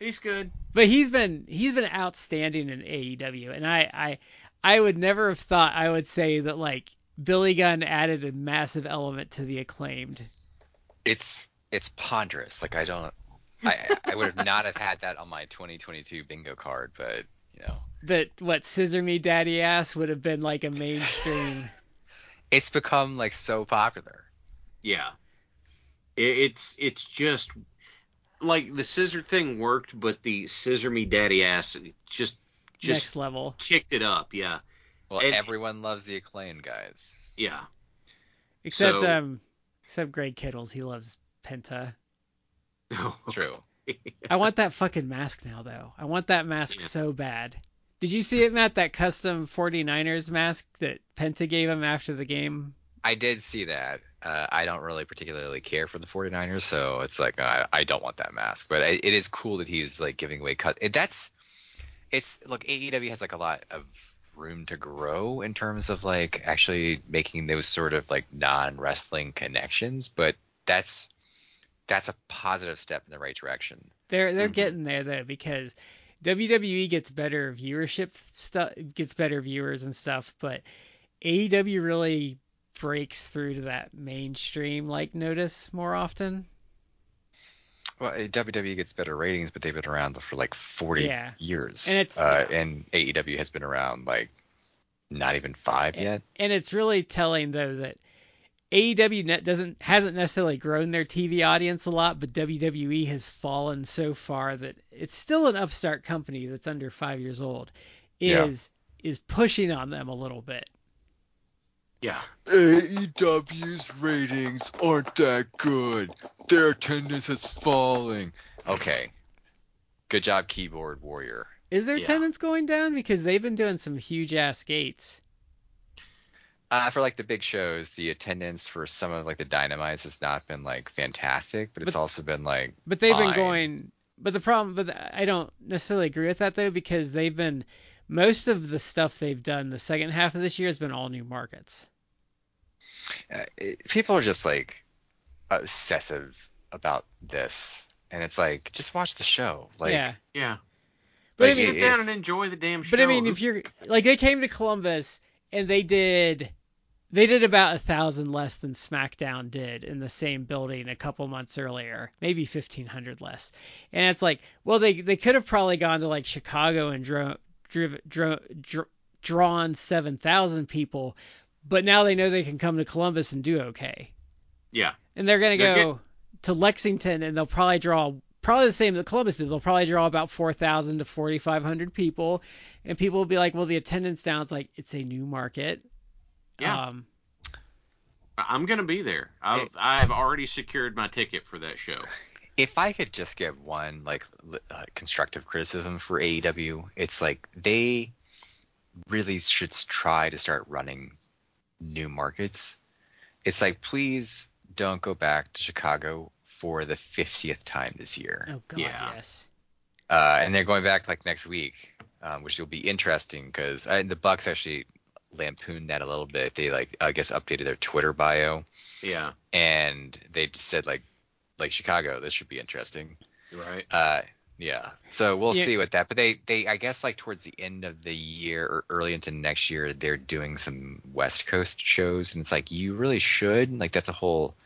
He's good. But he's been he's been outstanding in AEW, and I I I would never have thought I would say that like Billy Gunn added a massive element to the acclaimed. It's it's ponderous. Like I don't. (laughs) I I would have not have had that on my 2022 bingo card, but you know, But what scissor me daddy ass would have been like a mainstream. (laughs) it's become like so popular. Yeah. It, it's it's just like the scissor thing worked, but the scissor me daddy ass just just next level. kicked it up. Yeah. Well, And- everyone loves the acclaim, guys. Yeah. Except So- um except Greg Kittles, he loves Penta. (laughs) True. (laughs) I want that fucking mask now though. I want that mask Yeah. so bad. Did you see it, Matt? That custom 49ers mask that Penta gave him after the game? I did see that. Uh, I don't really particularly care for the 49ers, so it's like I, I don't want that mask. But it, it is cool that he's like giving away cut. It, that's it's look AEW has like a lot of room to grow in terms of like actually making those sort of like non-wrestling connections, but that's that's a positive step in the right direction. They're they're Mhm. getting there though because WWE gets better viewership stuff, gets better viewers and stuff, but AEW really breaks through to that mainstream like notice more often. Well, WWE gets better ratings, but they've been around for like 40 Yeah. years. And it's- uh, and AEW has been around like not even five yet. And it's really telling though that AEW net doesn't hasn't necessarily grown their TV audience a lot, but WWE has fallen so far that it's still an upstart company that's under five years old. Yeah. Is is pushing on them a little bit. Yeah. AEW's ratings aren't that good. Their attendance is falling. Okay. Good job, keyboard warrior. Is their Yeah. attendance going down because they've been doing some huge ass gates? Uh, for like the big shows, the attendance for some of like the dynamites has not been like fantastic, but it's But- also been like But they've been going. But the problem, but I don't necessarily agree with that though because they've been most of the stuff they've done the second half of this year has been all new markets. uh, it, people are just like obsessive about this, and it's like just watch the show. Like, yeah. Yeah. But I mean, sit down and enjoy the damn show. But I mean, if you're like they came to Columbus and they did they did about a thousand less than SmackDown did in the same building a couple months earlier, maybe fifteen hundred less. And it's like, well, they they could have probably gone to like Chicago and dro- dro- dr- drawn seven thousand people, but now they know they can come to Columbus and do okay. yeah. And they're gonna They're go to Lexington and they'll probably draw probably the same that Columbus did. They'll probably draw about 4,000 to 4,500 people, and people will be like, "Well, the attendance down." It's like it's a new market. Yeah. Um, I'm gonna be there. I've, I've already secured my ticket for that show. (laughs) if I could just give one like uh, constructive criticism for AEW, it's like they really should try to start running new markets. It's like please don't go back to Chicago for the 50th time this year. oh God, Yeah. yes. Uh, and they're going back like next week, um, which will be interesting because uh, the Bucks actually lampooned that a little bit. They like I guess updated their Twitter bio Yeah. and they said like like Chicago, this should be interesting. Right. Uh, yeah. So we'll Yeah. see with that. But they, they, I guess, like towards the end of the year or early into next year, they're doing some West Coast shows, and it's like you really should. Like that's a whole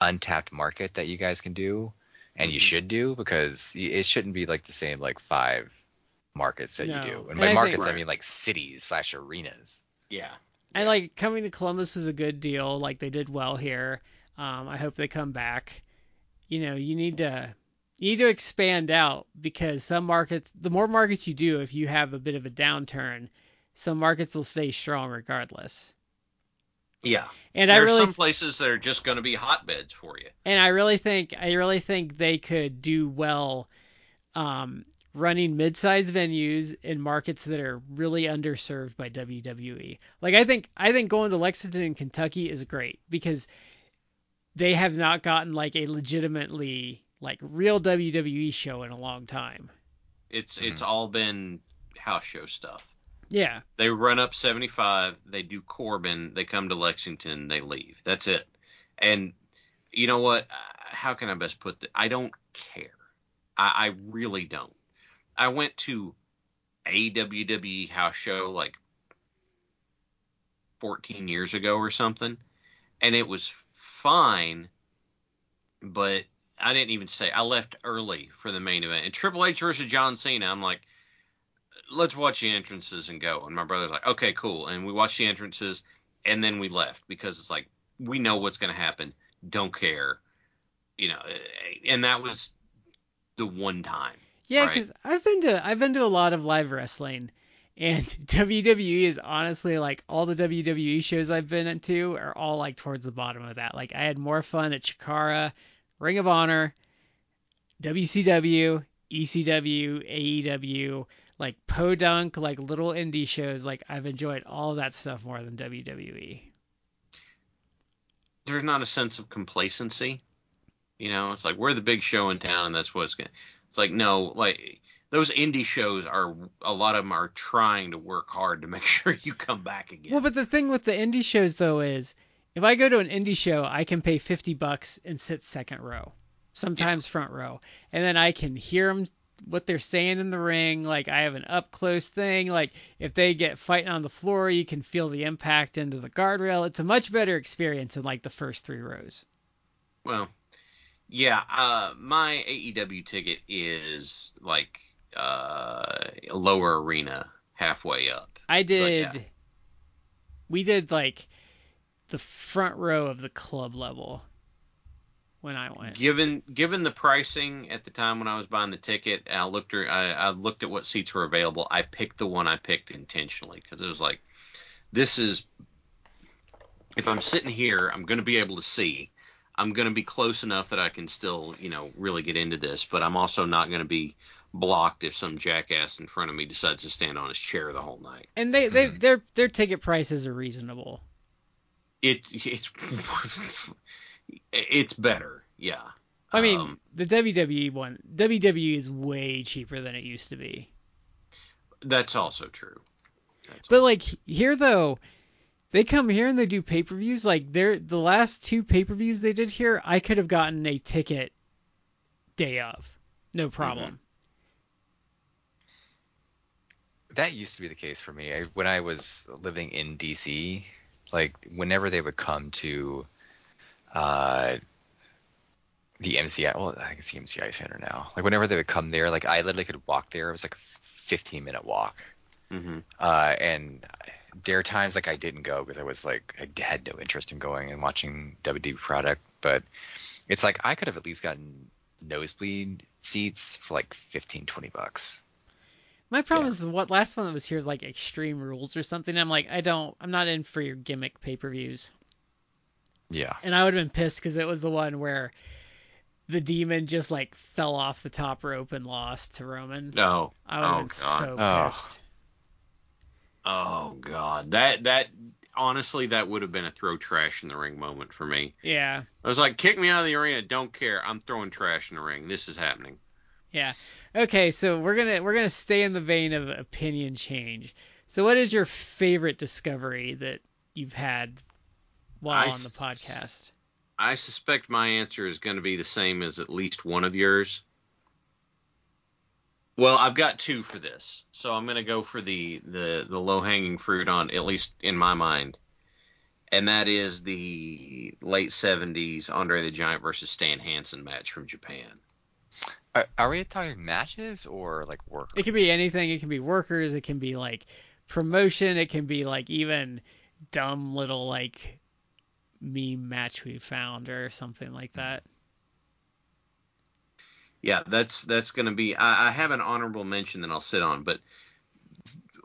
untapped market that you guys can do, and you Mhm. should do because it shouldn't be like the same like five markets that No. you do. And And by I think- markets, I mean like cities slash arenas. Yeah. And like coming to Columbus was a good deal. Like they did well here. Um, I hope they come back. You know, you need to you need to expand out because some markets, the more markets you do, if you have a bit of a downturn, some markets will stay strong regardless. Yeah. And I There's really some places that are just gonna be hotbeds for you. and I really think I really think they could do well um, running mid-sized venues in markets that are really underserved by WWE. Like I think I think going to Lexington in Kentucky is great because they have not gotten like a legitimately like real WWE show in a long time. It's Mhm. it's all been house show stuff. Yeah. They run up 75, they do Corbin, they come to Lexington, they leave. That's it. And you know what? Uh, How can I best put that? I don't care. I, I really don't. I went to a WWE house show like 14 years ago or something, and it was fine, but I didn't even say I left early for the main event. And Triple H versus John Cena, I'm like, let's watch the entrances and go. And my brother's like, okay, cool. And we watched the entrances and then we left because it's like we know what's going to happen. Don't care, you know. And that was the one time. Yeah, Right. because I've been to I've been to a lot of live wrestling, and (laughs) WWE is honestly like all the WWE shows I've been to are all like towards the bottom of that. Like I had more fun at Chikara, Ring of Honor, WCW, ECW, AEW, like Podunk, like little indie shows. Like I've enjoyed all that stuff more than. WWE. There's not a sense of complacency. You know, it's like we're the big show in town, and that's what's going. It's like no, like those indie shows are a lot of them are trying to work hard to (laughs) make sure you come back again. Well, but the thing with the indie shows though is, if I go to an indie show, I can pay 50 bucks and sit second row, sometimes front row, and then I can hear them what they're saying in the ring. Like I have an up close thing. Like if they get fighting on the floor, you can feel the impact into the guardrail. It's a much better experience than like the first three rows. Well, yeah, uh, my AEW ticket is like uh, lower arena, halfway up. I did. yeah. We did like the front row of the club level when I went. Given given the pricing at the time when I was buying the ticket, I looked at I, I looked at what seats were available. I picked the one I picked intentionally because it was like, this is if I'm sitting here, I'm going to be able to see. I'm going to be close enough that I can still, you know, really get into this, but I'm also not going to be blocked if some jackass in front of me decides to stand on his chair the whole night. And they, they Mm-hmm. their their ticket prices are reasonable. It it's (laughs) it's better, yeah. I mean, Um, the WWE one, WWE is way cheaper than it used to be. that's also true. That's But like here though, they come here and they do pay-per-views. Like they're the last two pay-per-views they did here, I could have gotten a ticket day of, no problem. That used to be the case for me. I, when I was living in DC, like whenever they would come to uh, the MCI, well, I think it's the MCI Center now. Like whenever they would come there, like I literally could walk there. It was like a 15 minute walk. hmm Uh, and there are times like I didn't go because I was like I had no interest in going and watching WWE product. But it's like I could have at least gotten nosebleed seats for like 15, 20 bucks. My problem Yeah. is what last one that was here is like Extreme Rules or something. I'm like, I don't, I'm not in for your gimmick pay-per-views. Yeah. And I would have been pissed because it was the one where the demon just like fell off the top rope and lost to Roman. No. I would have oh been god. so Oh. pissed. Oh god. That that honestly that would have been a throw trash in the ring moment for me. Yeah, I was like, kick me out of the arena, don't care. I'm throwing trash in the ring. This is happening. yeah. Okay, so we're gonna we're gonna stay in the vein of opinion change. So, what is your favorite discovery that you've had while I on the podcast? I suspect my answer is going to be the same as at least one of yours. Well, I've got two for this, so I'm going to go for the the the low hanging fruit on at least in my mind, and that is the late '70s Andre the Giant versus Stan Hansen match from Japan. Are, are we talking matches or like work? It can be anything. It can be workers. It can be like promotion. It can be like even dumb little like meme match we found or something like hmm. that. Yeah, that's that's going to be. I, I have an honorable mention that I'll sit on, but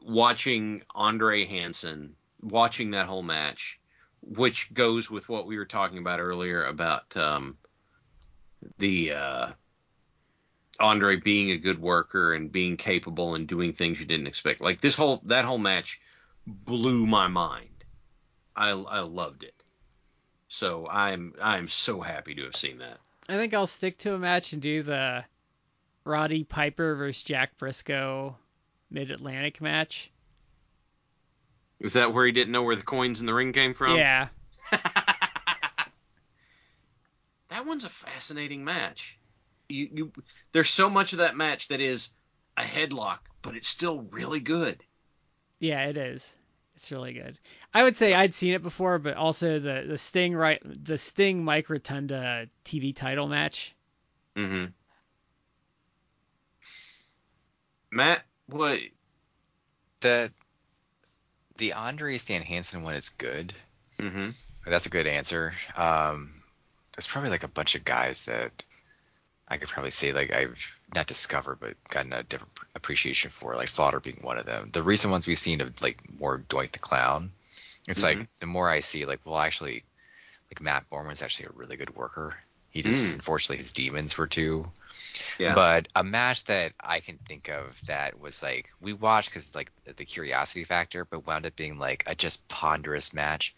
watching Andre Hansen, watching that whole match, which goes with what we were talking about earlier about um, the uh, Andre being a good worker and being capable and doing things you didn't expect. Like this whole that whole match blew my mind. I I loved it. So I'm I'm so happy to have seen that. I think I'll stick to a match and do the Roddy Piper versus Jack Briscoe Mid Atlantic match. Is that where he didn't know where the coins in the ring came from? Yeah. (laughs) that one's a fascinating match. You, you, there's so much of that match that is a headlock, but it's still really good. Yeah, it is. It's really good. I would say I'd seen it before, but also the the Sting right the Sting Mike Rotunda TV title match. Mm-hmm. Matt, what? the the Andre Stan Hansen one is good. Mm-hmm. That's a good answer. Um, there's probably like a bunch of guys that I could probably say like I've not discovered but gotten a different appreciation for, like Slaughter being one of them. The recent ones we've seen of like more Doink the Clown, it's Mhm. like the more I see like well actually like Matt Borne's actually a really good worker. He just Mm. unfortunately his demons were too. Yeah. But a match that I can think of that was like we watched because like the curiosity factor, but wound up being like a just ponderous match,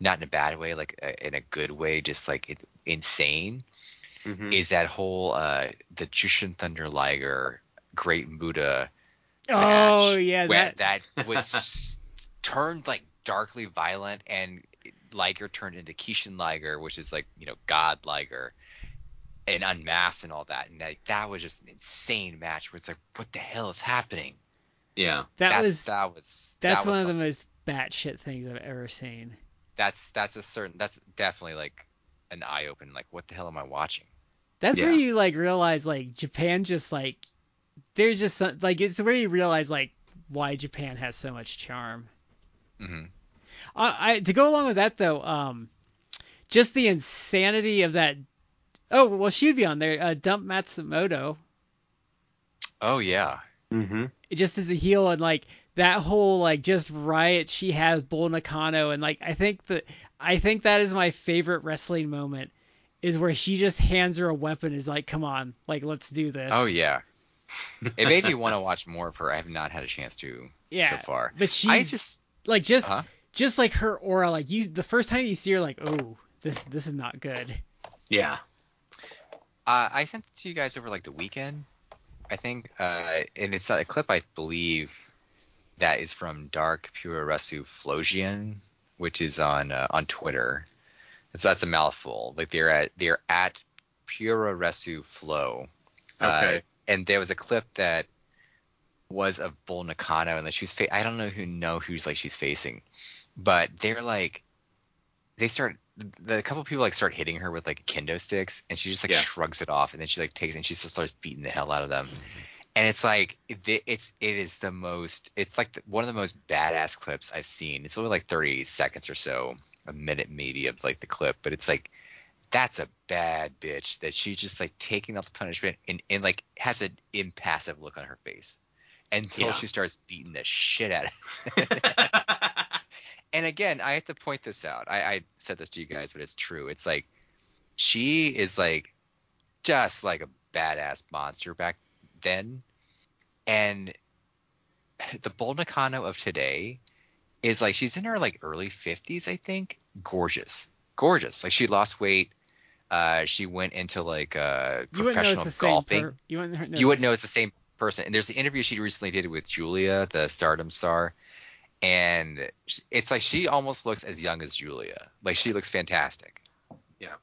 not in a bad way, like uh, in a good way, just like it, insane. Mhm. is that whole uh the Jushin Thunder Liger Great Muta Oh yeah, where that that (laughs) was turned like darkly violent and Liger turned into Kishin Liger, which is like, you know, God Liger and unmasked and all that. And like, that was just an insane match where it's like, what the hell is happening? Yeah. that that's, was that was that's that was one of the some- most batshit things I've ever seen. that's that's a certain that's definitely like an eye open like what the hell am I watching? That's where you like realize like Japan just like there's just some, like it's where you realize like why Japan has so much charm. hmm I, I to go along with that though, um, just the insanity of that. Oh well, she would be on there. Uh, Dump Matsumoto, Oh yeah. Mm-hmm. just as a heel, and like that whole like just riot she has Bull Nakano, and like I think that I think that is my favorite wrestling moment, is where she just hands her a weapon, is like, come on, like let's do this. Oh yeah. It made me (laughs) want to watch more of her. I have not had a chance to yeah. so far. But she's I just like just Huh? just like her aura, like you the first time you see her, like oh this this is not good. Yeah. Uh, I sent it to you guys over like the weekend, I think, uh, and it's a clip I believe that is from Dark Puroresu Flowchart, which is on uh, on Twitter. So that's a mouthful. Like they're at they're at Puroresu Flow. Uh, Okay. and there was a clip that was of Bull Nakano, and that she's fa- I don't know who know who's like she's facing, but they're like they start the couple people like start hitting her with like kendo sticks, and she just like Yeah. shrugs it off, and then she like takes it and she starts beating the hell out of them. And it's like it's it is the most it's like the, one of the most badass clips I've seen. It's only like 30 seconds or so, a minute maybe of like the clip, but it's like that's a bad bitch that she's just like taking out the punishment and, and like has an impassive look on her face until Yeah. she starts beating the shit out of it. (laughs) (laughs) and again, I have to point this out. I, I said this to you guys, but it's true. It's like she is like just like a badass monster back then, and (sighs) the Bull Nakano of today is like she's in her like early fifties, I think. Gorgeous, gorgeous. Like she lost weight. Uh, she went into like uh, You wouldn't know professional it's the same. golfing Per, you wouldn't know. you wouldn't know it's it's the same person. And there's the interview she recently did with Giulia, the Stardom star, and it's like she almost looks as young as Giulia. Like she looks fantastic. Yeah.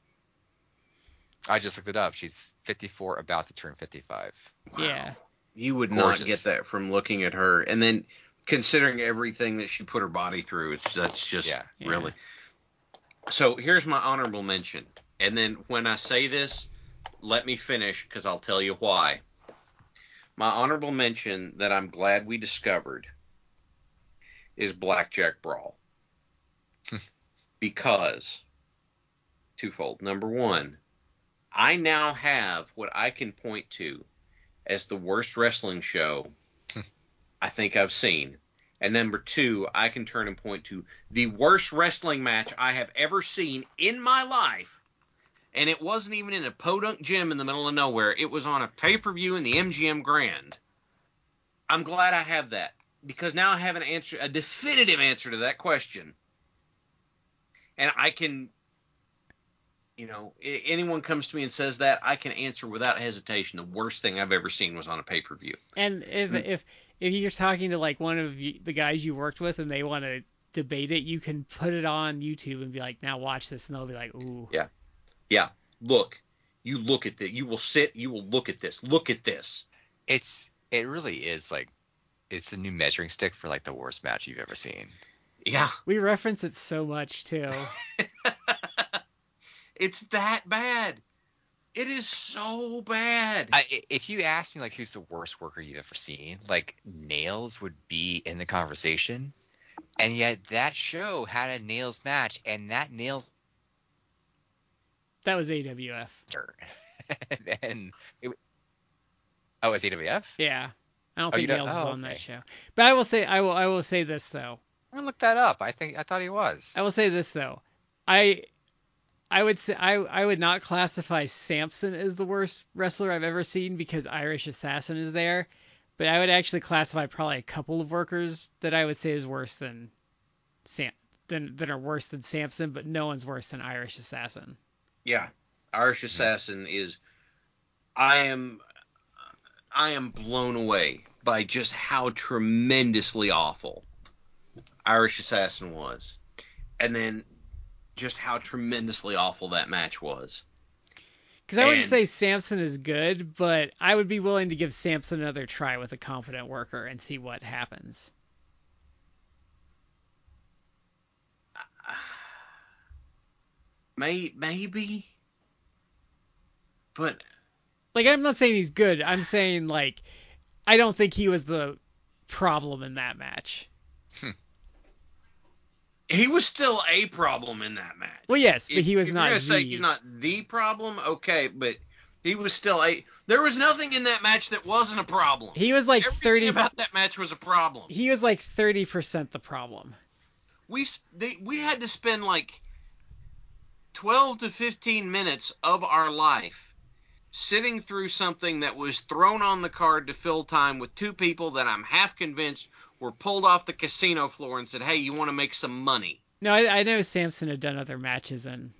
I just looked it up. She's 54, about to turn 55. Yeah. You would not get that from looking at her, and then considering everything that she put her body through, it's that's just Yeah. Yeah. really. So here's my honorable mention, and then when I say this, let me finish because I'll tell you why. My honorable mention that I'm glad we discovered is Blackjack Brawl. (laughs) because twofold. Number one, I now have what I can point to as the worst wrestling show hmm. I think I've seen. And number two, I can turn and point to the worst wrestling match I have ever seen in my life. And it wasn't even in a podunk gym in the middle of nowhere. It was on a pay per view in the MGM Grand. I'm glad I have that because now I have an answer, a definitive answer to that question. And I can, you know, anyone comes to me and says that, I can answer without hesitation. The worst thing I've ever seen was on a pay per view. And if Mm. if if you're talking to like one of the guys you worked with and they want to debate it, you can put it on YouTube and be like, now watch this, and they'll be like, ooh. Yeah. Yeah, look, you look at this. You will sit. You will look at this. Look at this. It's it really is like it's a new measuring stick for like the worst match you've ever seen. Yeah, We reference it so much too. (laughs) it's that bad. It is so bad. I, i- if you ask me like who's the worst worker you've ever seen, like Nails would be in the conversation, and yet that show had a Nails match, and that Nails That was AWF. (laughs) and it, oh, it's AWF. Yeah. I don't Oh, think you don't- Nails is oh, on that show. But I will say I will I will say this though. I'm gonna look that up. I think I thought he was. I will say this though. I I would say I I would not classify Samson as the worst wrestler I've ever seen because Irish Assassin is there, but I would actually classify probably a couple of workers that I would say is worse than Sam than that are worse than Samson, but no one's worse than Irish Assassin. yeah, Irish Assassin is I am I am blown away by just how tremendously awful Irish Assassin was. And then just how tremendously awful that match was. Because I wouldn't say Samson is good, but I would be willing to give Samson another try with a competent worker and see what happens. (sighs) May maybe but Like I'm not saying he's good. I'm saying like I don't think he was the problem in that match. He was still a problem in that match. Well, yes, but he was if not. You're gonna say the- he's not the problem, okay, but he was still a. There was nothing in that match that wasn't a problem. He was like Everything thirty. about that match was a problem. He was like thirty percent the problem. We they, we had to spend like twelve to fifteen minutes of our life sitting through something that was thrown on the card to fill time with two people that I'm half convinced were pulled off the casino floor and said, "Hey, you want to make some money?" No, I, I know Samson had done other matches and,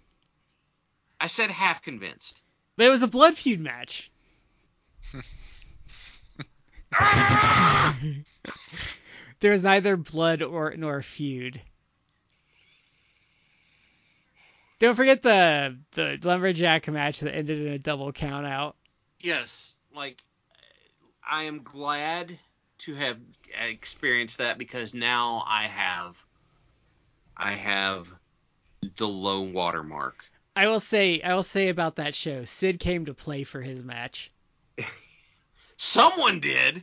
I said half convinced. but it was a blood feud match. (laughs) (laughs) there was neither blood or nor feud. Don't forget the the lumberjack match that ended in a double count out. Yes, like I am glad to have experienced that because now I have I have the low watermark. I will say I will say about that show, Sid came to play for his match. (laughs) Someone did.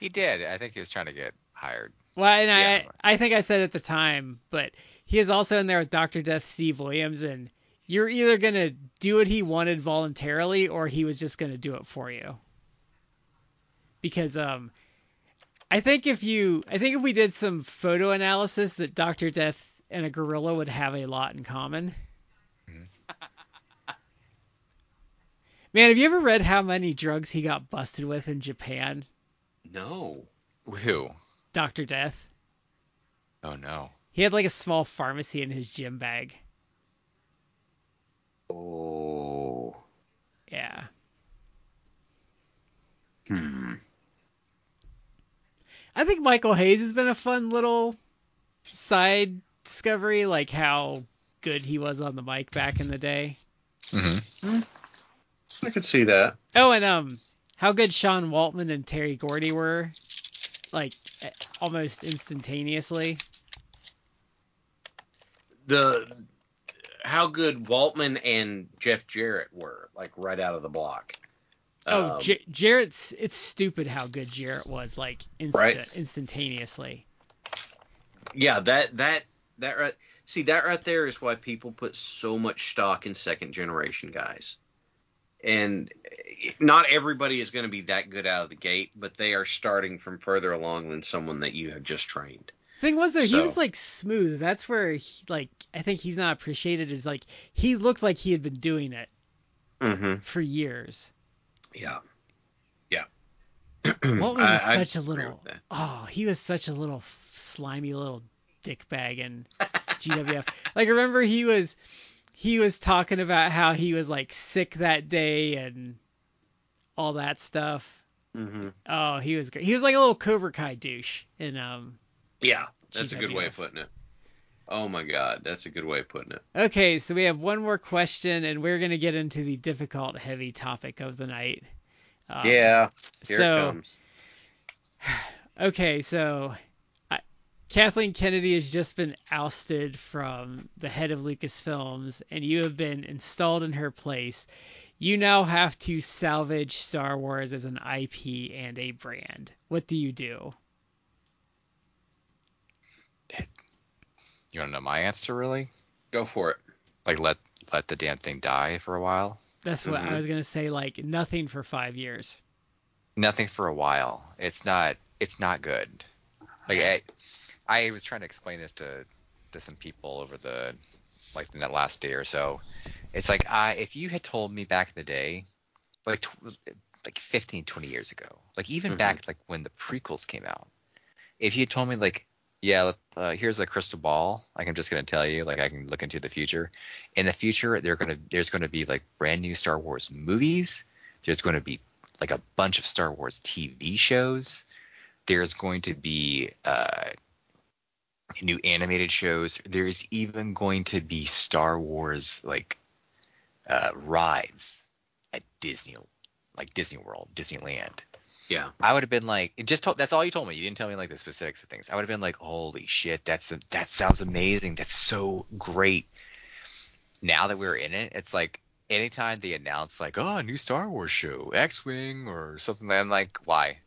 He did. I think he was trying to get hired. Well, and Yeah. I I think I said at the time, but he is also in there with Dr. Death Steve Williams, and you're either gonna do what he wanted voluntarily, or he was just gonna do it for you. Because um, I think if you I think if we did some photo analysis, that Dr. Death and a gorilla would have a lot in common. (laughs) Man, have you ever read how many drugs he got busted with in Japan? No. Who? Dr. Death. Oh no. He had like a small pharmacy in his gym bag. Oh. Yeah. Hmm. I think Michael Hayes has been a fun little side discovery, like how good he was on the mic back in the day. Mm-hmm. I could see that. Oh, and um, how good Sean Waltman and Terry Gordy were, like almost instantaneously. The how good Waltman and Jeff Jarrett were, like right out of the block. Oh, Um, J- Jarrett's it's stupid how good Jarrett was, like Right. instantaneously. yeah, that that that right. See, that right there is why people put so much stock in second generation guys. And not everybody is going to be that good out of the gate, but they are starting from further along than someone that you have just trained. Thing was though, he was like smooth. That's where he, like I think he's not appreciated is like he looked like he had been doing it Mm-hmm. for years. Yeah. Yeah. (clears throat) Waltman was I such a little. Oh, he was such a little slimy little dick bag in GWF. (laughs) like remember he was he was talking about how he was like sick that day and all that stuff. Mm-hmm. Oh, he was great. He was like a little Cobra Kai douche in um Yeah, that's a good way of putting it. Oh my God, that's a good way of putting it. Okay, so we have one more question, and we're gonna get into the difficult, heavy topic of the night. Um, yeah, here so it comes. (sighs) okay, so I, Kathleen Kennedy has just been ousted from the head of Lucasfilms, and you have been installed in her place. You now have to salvage Star Wars as an IP and a brand. What do you do? You want to know my answer really? Go for it. Like let let the damn thing die for a while. That's what Mhm. I was gonna say. Like nothing for five years. Nothing for a while. It's not it's not good. Like I, I was trying to explain this to to some people over the like in that last day or so. It's like I if you had told me back in the day, like tw- like 15, 20 years ago, like even Mhm. back like when the prequels came out, if you had told me like Yeah, uh, here's a crystal ball. Like I'm just gonna tell you, like I can look into the future. In the future, they're gonna there's gonna be like brand new Star Wars movies. There's to be like a bunch of Star Wars TV shows. There's going to be uh, new animated shows. There's even going to be Star Wars like uh, rides at Disney, like Disney World, Disneyland. Yeah. I would have been like, it just told, that's all you told me. You didn't tell me like the specifics of things. I would have been like, holy shit, that's a, that sounds amazing. That's so great. Now that we're in it, it's like anytime they announce like, oh, a new Star Wars show, X-wing or something, I'm like, why,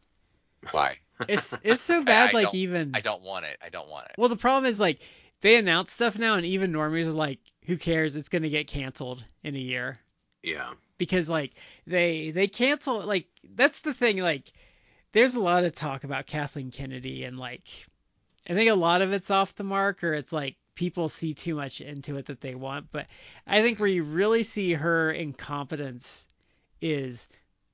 why? (laughs) It's it's so bad. I like even I don't want it. I don't want it. well, the problem is like they announce stuff now, and even normies are like, who cares? It's gonna get canceled in a year. Yeah. because like they they cancel like that's the thing like there's a lot of talk about Kathleen Kennedy and like I think a lot of it's off the mark or it's like people see too much into it that they want but I think where you really see her incompetence is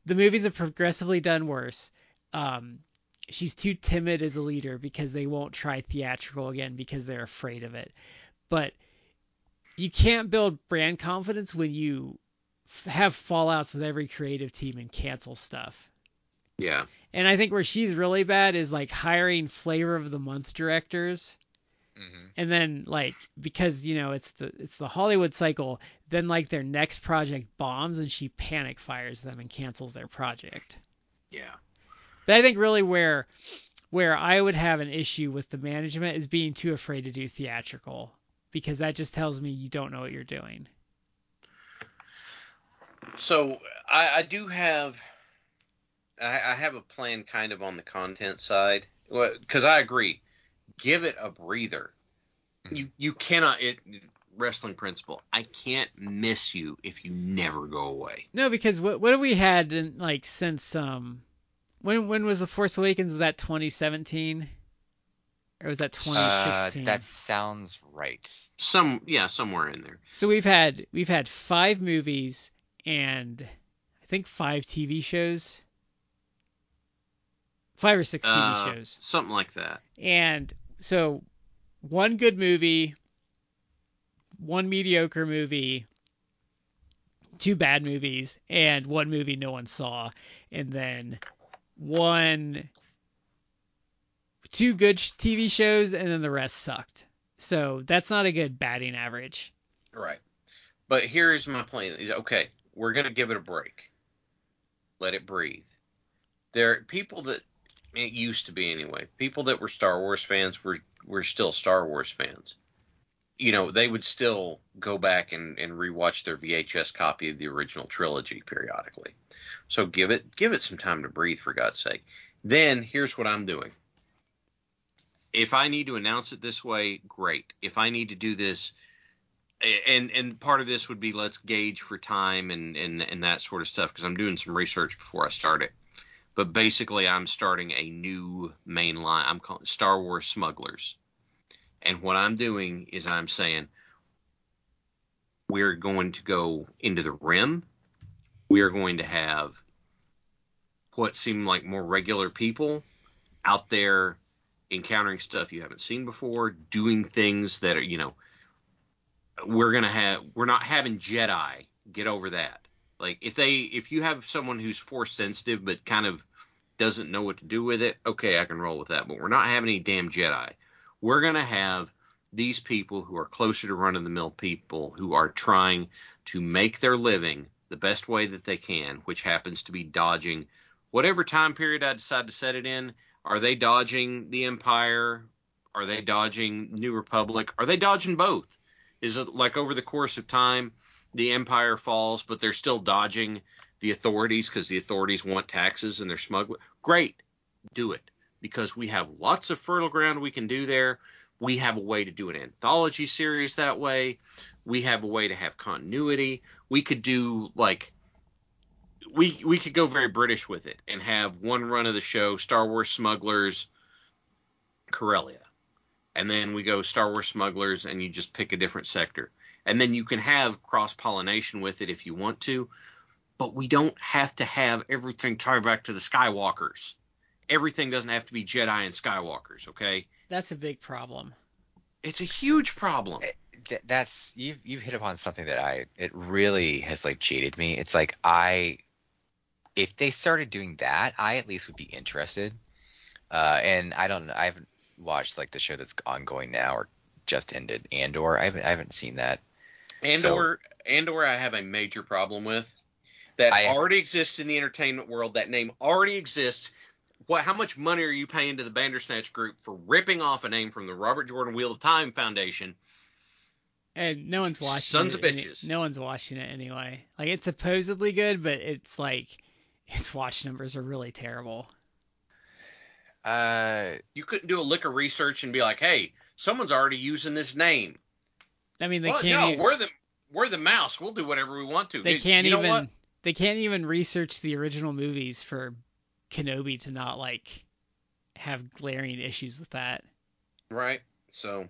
the movies have progressively done worse um she's too timid as a leader because they won't try theatrical again because they're afraid of it but you can't build brand confidence when you have fallouts with every creative team and cancel stuff. Yeah. And I think where she's really bad is like hiring flavor of the month directors Mm-hmm. and then like because you know it's the it's the Hollywood cycle, then like their next project bombs and she panic fires them and cancels their project. Yeah. But I think really where where I would have an issue with the management is being too afraid to do theatrical because that just tells me you don't know what you're doing. So I, I do have I, I have a plan kind of on the content side because I agree. Give it a breather. You you cannot it wrestling principle. I can't miss you if you never go away. No, because what what have we had in like since um when when was the Force Awakens? Was that 2017 or was that Uh, 2016? that sounds right. Some yeah somewhere in there. So we've had we've had five movies and I think five TV shows. Five or six TV Uh, shows. Something like that. And so one good movie, one mediocre movie, two bad movies, and one movie no one saw, and then one two good TV shows and then the rest sucked. So that's not a good batting average. Right. But here's my plan. Okay, we're gonna give it a break. Let it breathe. There are people that it used to be anyway. People that were Star Wars fans were were still Star Wars fans. You know, they would still go back and, and rewatch their VHS copy of the original trilogy periodically. So give it give it some time to breathe for God's sake. Then here's what I'm doing. If I need to announce it this way, great. If I need to do this and and part of this would be let's gauge for time and and and that sort of stuff because I'm doing some research before I start it. But basically, I'm starting a new main line. I'm calling Star Wars Smugglers, and what I'm doing is I'm saying we're going to go into the rim. We are going to have what seem like more regular people out there encountering stuff you haven't seen before, doing things that are you know we're gonna have we're not having Jedi. Get over that. Like if they if you have someone who's force sensitive but kind of doesn't know what to do with it, okay, I can roll with that. But we're not having any damn Jedi. We're gonna have these people who are closer to run of the mill people who are trying to make their living the best way that they can, which happens to be dodging whatever time period I decide to set it in. Are they dodging the Empire? Are they dodging New Republic? Are they dodging both? Is it like over the course of time the empire falls, but they're still dodging the authorities because the authorities want taxes and they're smuggling? Great, do it because we have lots of fertile ground we can do there. We have a way to do an anthology series that way. We have a way to have continuity. We could do like we we could go very British with it and have one run of the show Star Wars Smugglers Corellia and then we go Star Wars Smugglers, and you just pick a different sector. And then you can have cross pollination with it if you want to, but we don't have to have everything tied back to the Skywalkers everything doesn't have to be Jedi and Skywalkers. Okay, That's a big problem. it's a huge problem. Th- that's you've you've hit upon something that I it really has like jaded me. It's like I if they started doing that, I at least would be interested. Uh, and I don't I haven't watched like the show that's ongoing now or just ended Andor. I haven't I haven't seen that. Andor, Andor, I have a major problem with. That I- already exists in the entertainment world. That name already exists. What? How much money are you paying to the Bandersnatch Group for ripping off a name from the Robert Jordan Wheel of Time Foundation? And no one's watching Sons it. of bitches. no one's watching it anyway. Like it's supposedly good, but it's like (laughs) its watch numbers are really terrible. Uh, You couldn't do a lick of research and be like, "Hey, someone's already using this name." I mean, they well, can't. no, even, we're the we're the mouse. We'll do whatever we want to. they can't you know even. what? They can't even research the original movies for Kenobi to not like have glaring issues with that. Right. So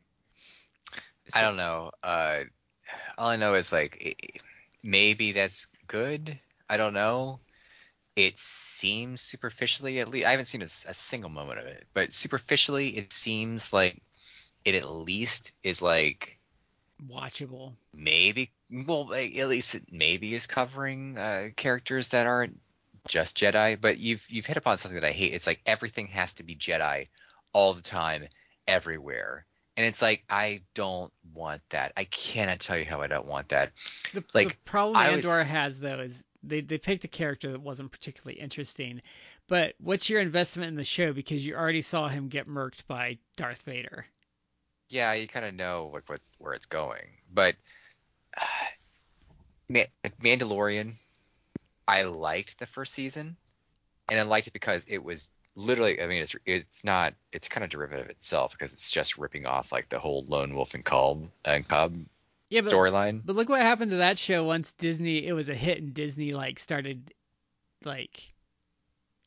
I don't know. Uh, all I know is like maybe that's good. I don't know. It seems superficially, at least I haven't seen a single moment of it, but superficially, it seems like it at least is like Watchable. maybe well like, at least it maybe is covering uh, characters that aren't just Jedi. But you've you've hit upon something that I hate. It's like everything has to be Jedi all the time, everywhere. And it's like I don't want that. I cannot tell you how I don't want that. The, Like, the problem I was- Andor has though is they they picked a character that wasn't particularly interesting. But what's your investment in the show because you already saw him get murked by Darth Vader? Yeah, you kind of know like what where it's going. But uh, (sighs) Ma- Mandalorian, I liked the first season, and I liked it because it was literally. I mean, it's it's not. It's kind of derivative itself because it's just ripping off like the whole lone wolf and cub and cub Yeah, but storyline. but look what happened to that show once Disney it was a hit and Disney like started like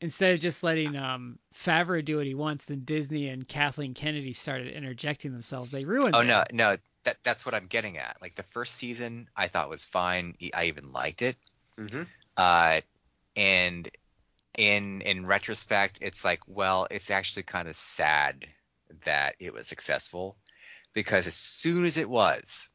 instead of just letting um Favreau do what he wants, then Disney and Kathleen Kennedy started interjecting themselves. They ruined it. Oh it. no, no, that that's what I'm getting at. Like the first season, I thought was fine. I even liked it. Mhm. Uh, and in in retrospect, it's like, well, it's actually kind of sad that it was successful because as soon as it was,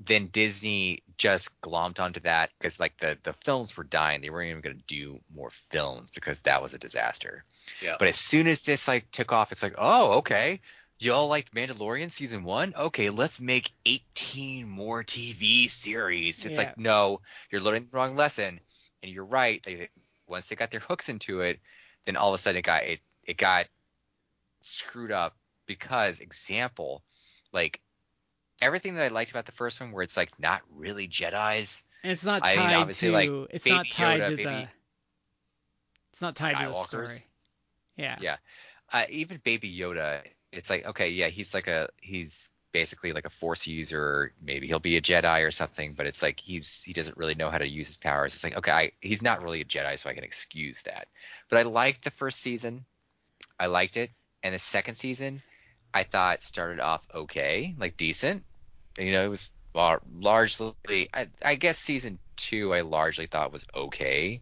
then Disney just glommed onto that because like the the films were dying. They weren't even going to do more films because that was a disaster. Yeah. But as soon as this like took off, it's like, oh, okay. Y'all liked Mandalorian season one? Okay, let's make 18 more TV series. It's Yeah. like, no, you're learning the wrong lesson. And you're right. They, once they got their hooks into it, then all of a sudden it got it it got screwed up because example, like everything that I liked about the first one, where it's like not really Jedi's. And it's not I tied mean, obviously, to like, it's not tied Yoda, to the it's not tied to the Skywalkers. story. Yeah. Yeah. Uh, even Baby Yoda, it's like okay, yeah, he's like a he's basically like a Force user. Maybe he'll be a Jedi or something, but it's like he's he doesn't really know how to use his powers. It's like okay, I, he's not really a Jedi, so I can excuse that. But I liked the first season. I liked it, and the second season, I thought started off okay, like decent. You know, it was lar- largely. I, I guess season two, I largely thought was okay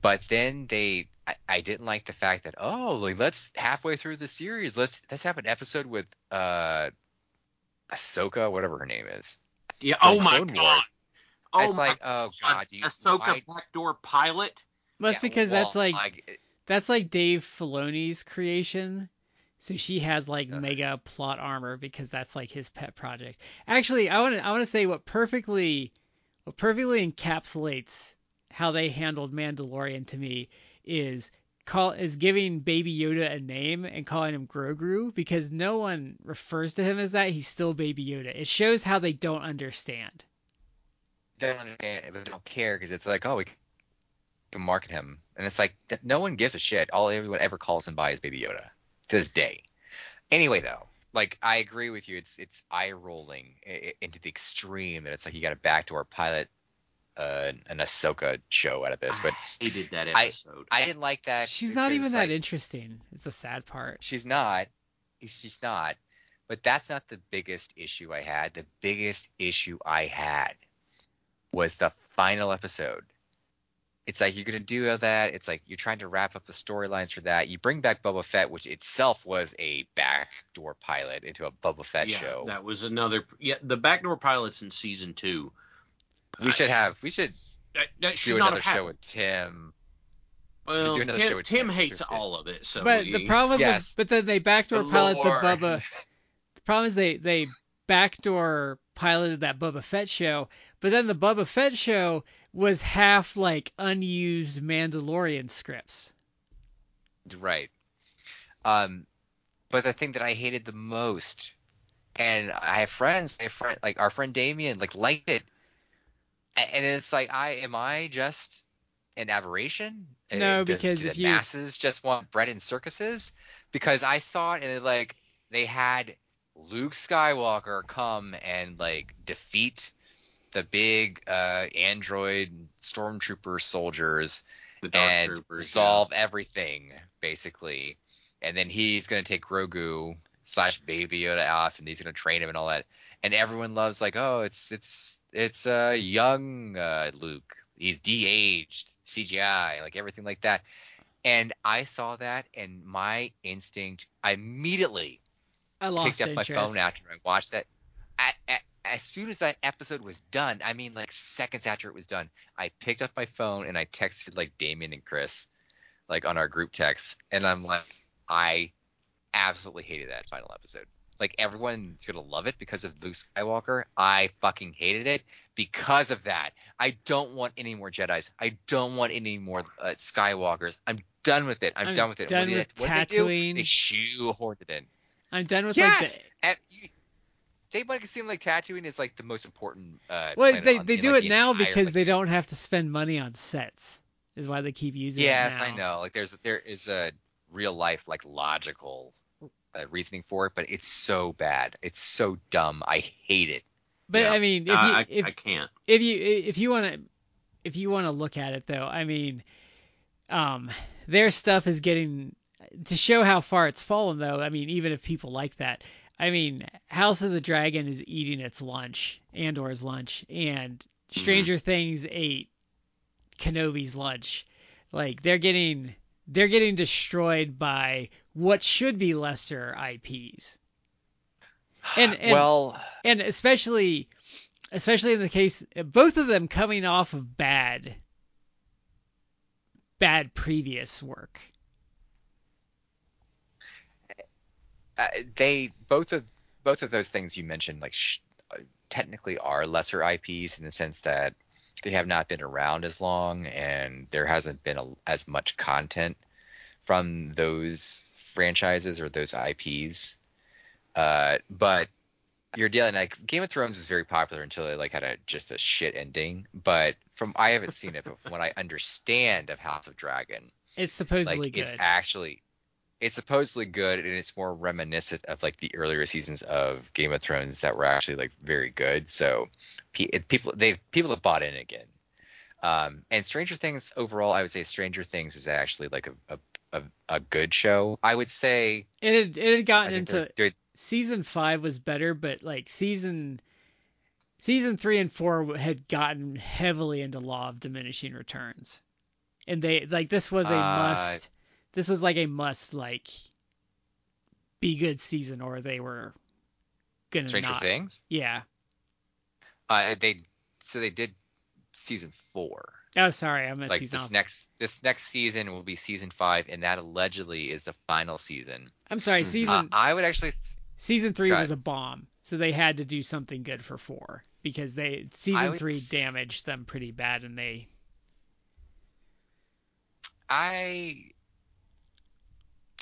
but then they I, I didn't like the fact that oh like let's halfway through the series let's let's have an episode with uh Ahsoka whatever her name is Yeah. from Oh my Clone god. Wars. Oh it's my like oh god you Ahsoka why- backdoor pilot. Well, that's yeah, because that's well, like that's like Dave Filoni's creation. So she has like Ugh. mega plot armor because that's like his pet project. Actually, I want to I want to say what perfectly what perfectly encapsulates how they handled Mandalorian to me is call is giving Baby Yoda a name and calling him Grogu because no one refers to him as that. He's still Baby Yoda. It shows how they don't understand. don't understand but don't care because it's like oh we can market him and it's like no one gives a shit all everyone ever calls him by is Baby Yoda to this day anyway though like I agree with you it's it's eye rolling into the extreme that it's like you got a backdoor pilot uh, an Ahsoka show out of this but (sighs) I hated that I- episode. I didn't like that She's not because, even that like, interesting. It's the sad part. She's not. She's not. But that's not the biggest issue I had. The biggest issue I had was the final episode it's like you're gonna do all that. It's like you're trying to wrap up the storylines for that. You bring back Boba Fett, which itself was a backdoor pilot into a Boba Fett yeah, show. that was another. Yeah, the backdoor pilots in season two. we should have we should That, that should do not another have show happened. with Tim. Well, do another Tim, show with Tim Tim hates Stupid. all of it. So But the problem, Yes. with, but then they backdoor The pilot the lore. Bubba. The problem is they they backdoor piloted that Boba Fett show, but then the Boba Fett show was half like unused Mandalorian scripts. Right. Um, but the thing that I hated the most, and I have friends, I have friend like our friend Damien, like liked it, and it's like I am I just an aberration? Uh, No, do- because do the you- masses just want bread and circuses? Because I saw it and like they had Luke Skywalker come and like defeat the big uh, android stormtrooper soldiers the and Troopers, resolve everything basically. And then he's gonna take Grogu slash Baby Yoda off, and he's gonna train him and all that. And everyone loves like, oh, it's it's it's uh young uh, Luke. He's de-aged CGI, like everything like that. And I saw that, and my instinct, I immediately I lost picked up interest. my phone after I watched that. At, at, as soon as that episode was done, I mean like seconds after it was done, I picked up my phone and I texted like Damien and Chris, like on our group text, and I'm like, I absolutely hated that final episode. Like everyone's gonna love it because of Luke Skywalker. I fucking hated it because of that. I don't want any more Jedi's. I don't want any more uh, Skywalkers. I'm done with it. I'm, I'm done with it. done what did with they, what did they do? Tatooine. They shoehorned it in. I'm done with Yes. like the, And you- they make it seem like Tatooine is like the most important. Uh, well they they in, do like, it the now entire, because like, they don't have to spend money on sets. Is why they keep using Yes, it now. I know. Like there's there is a real life like logical uh, reasoning for it, but it's so bad. It's so dumb. I hate it. But Yeah. I mean, if you I, I, if, I can't. if you if you want to if you want to look at it though, I mean, um, their stuff is getting to show how far it's fallen though. I mean, even if people like that, I mean, House of the Dragon is eating its lunch, Andor's lunch, and Stranger mm-hmm. Things ate Kenobi's lunch. Like they're getting they're getting destroyed by what should be lesser IPs. And, and well, and especially especially in the case both of them coming off of bad bad previous work uh, they both of both of those things you mentioned like sh- uh, technically are lesser IPs in the sense that they have not been around as long and there hasn't been a, as much content from those franchises or those IPs. Uh, but you're dealing like Game of Thrones was very popular until it like had a just a shit ending. But from I haven't seen it, but from what I understand of House of Dragon, it's supposedly like good it's actually it's supposedly good and it's more reminiscent of like the earlier seasons of Game of Thrones that were actually like very good. So people they've people have bought in again. Um, and Stranger Things overall, I would say Stranger Things is actually like a a, a, a good show. I would say it had, it had gotten into they're, they're season five was better but like season season three and four had gotten heavily into law of diminishing returns and they like this was a Uh, must this was like a must like be good season or they were gonna Stranger not Things. yeah Uh, they so they did season four. oh sorry i missed like season this off. next this next season will be season five, and that allegedly is the final season. i'm sorry Mhm. season Uh, I would actually season three was a bomb so they had to do something good for four because they season would three s- damaged them pretty bad and they I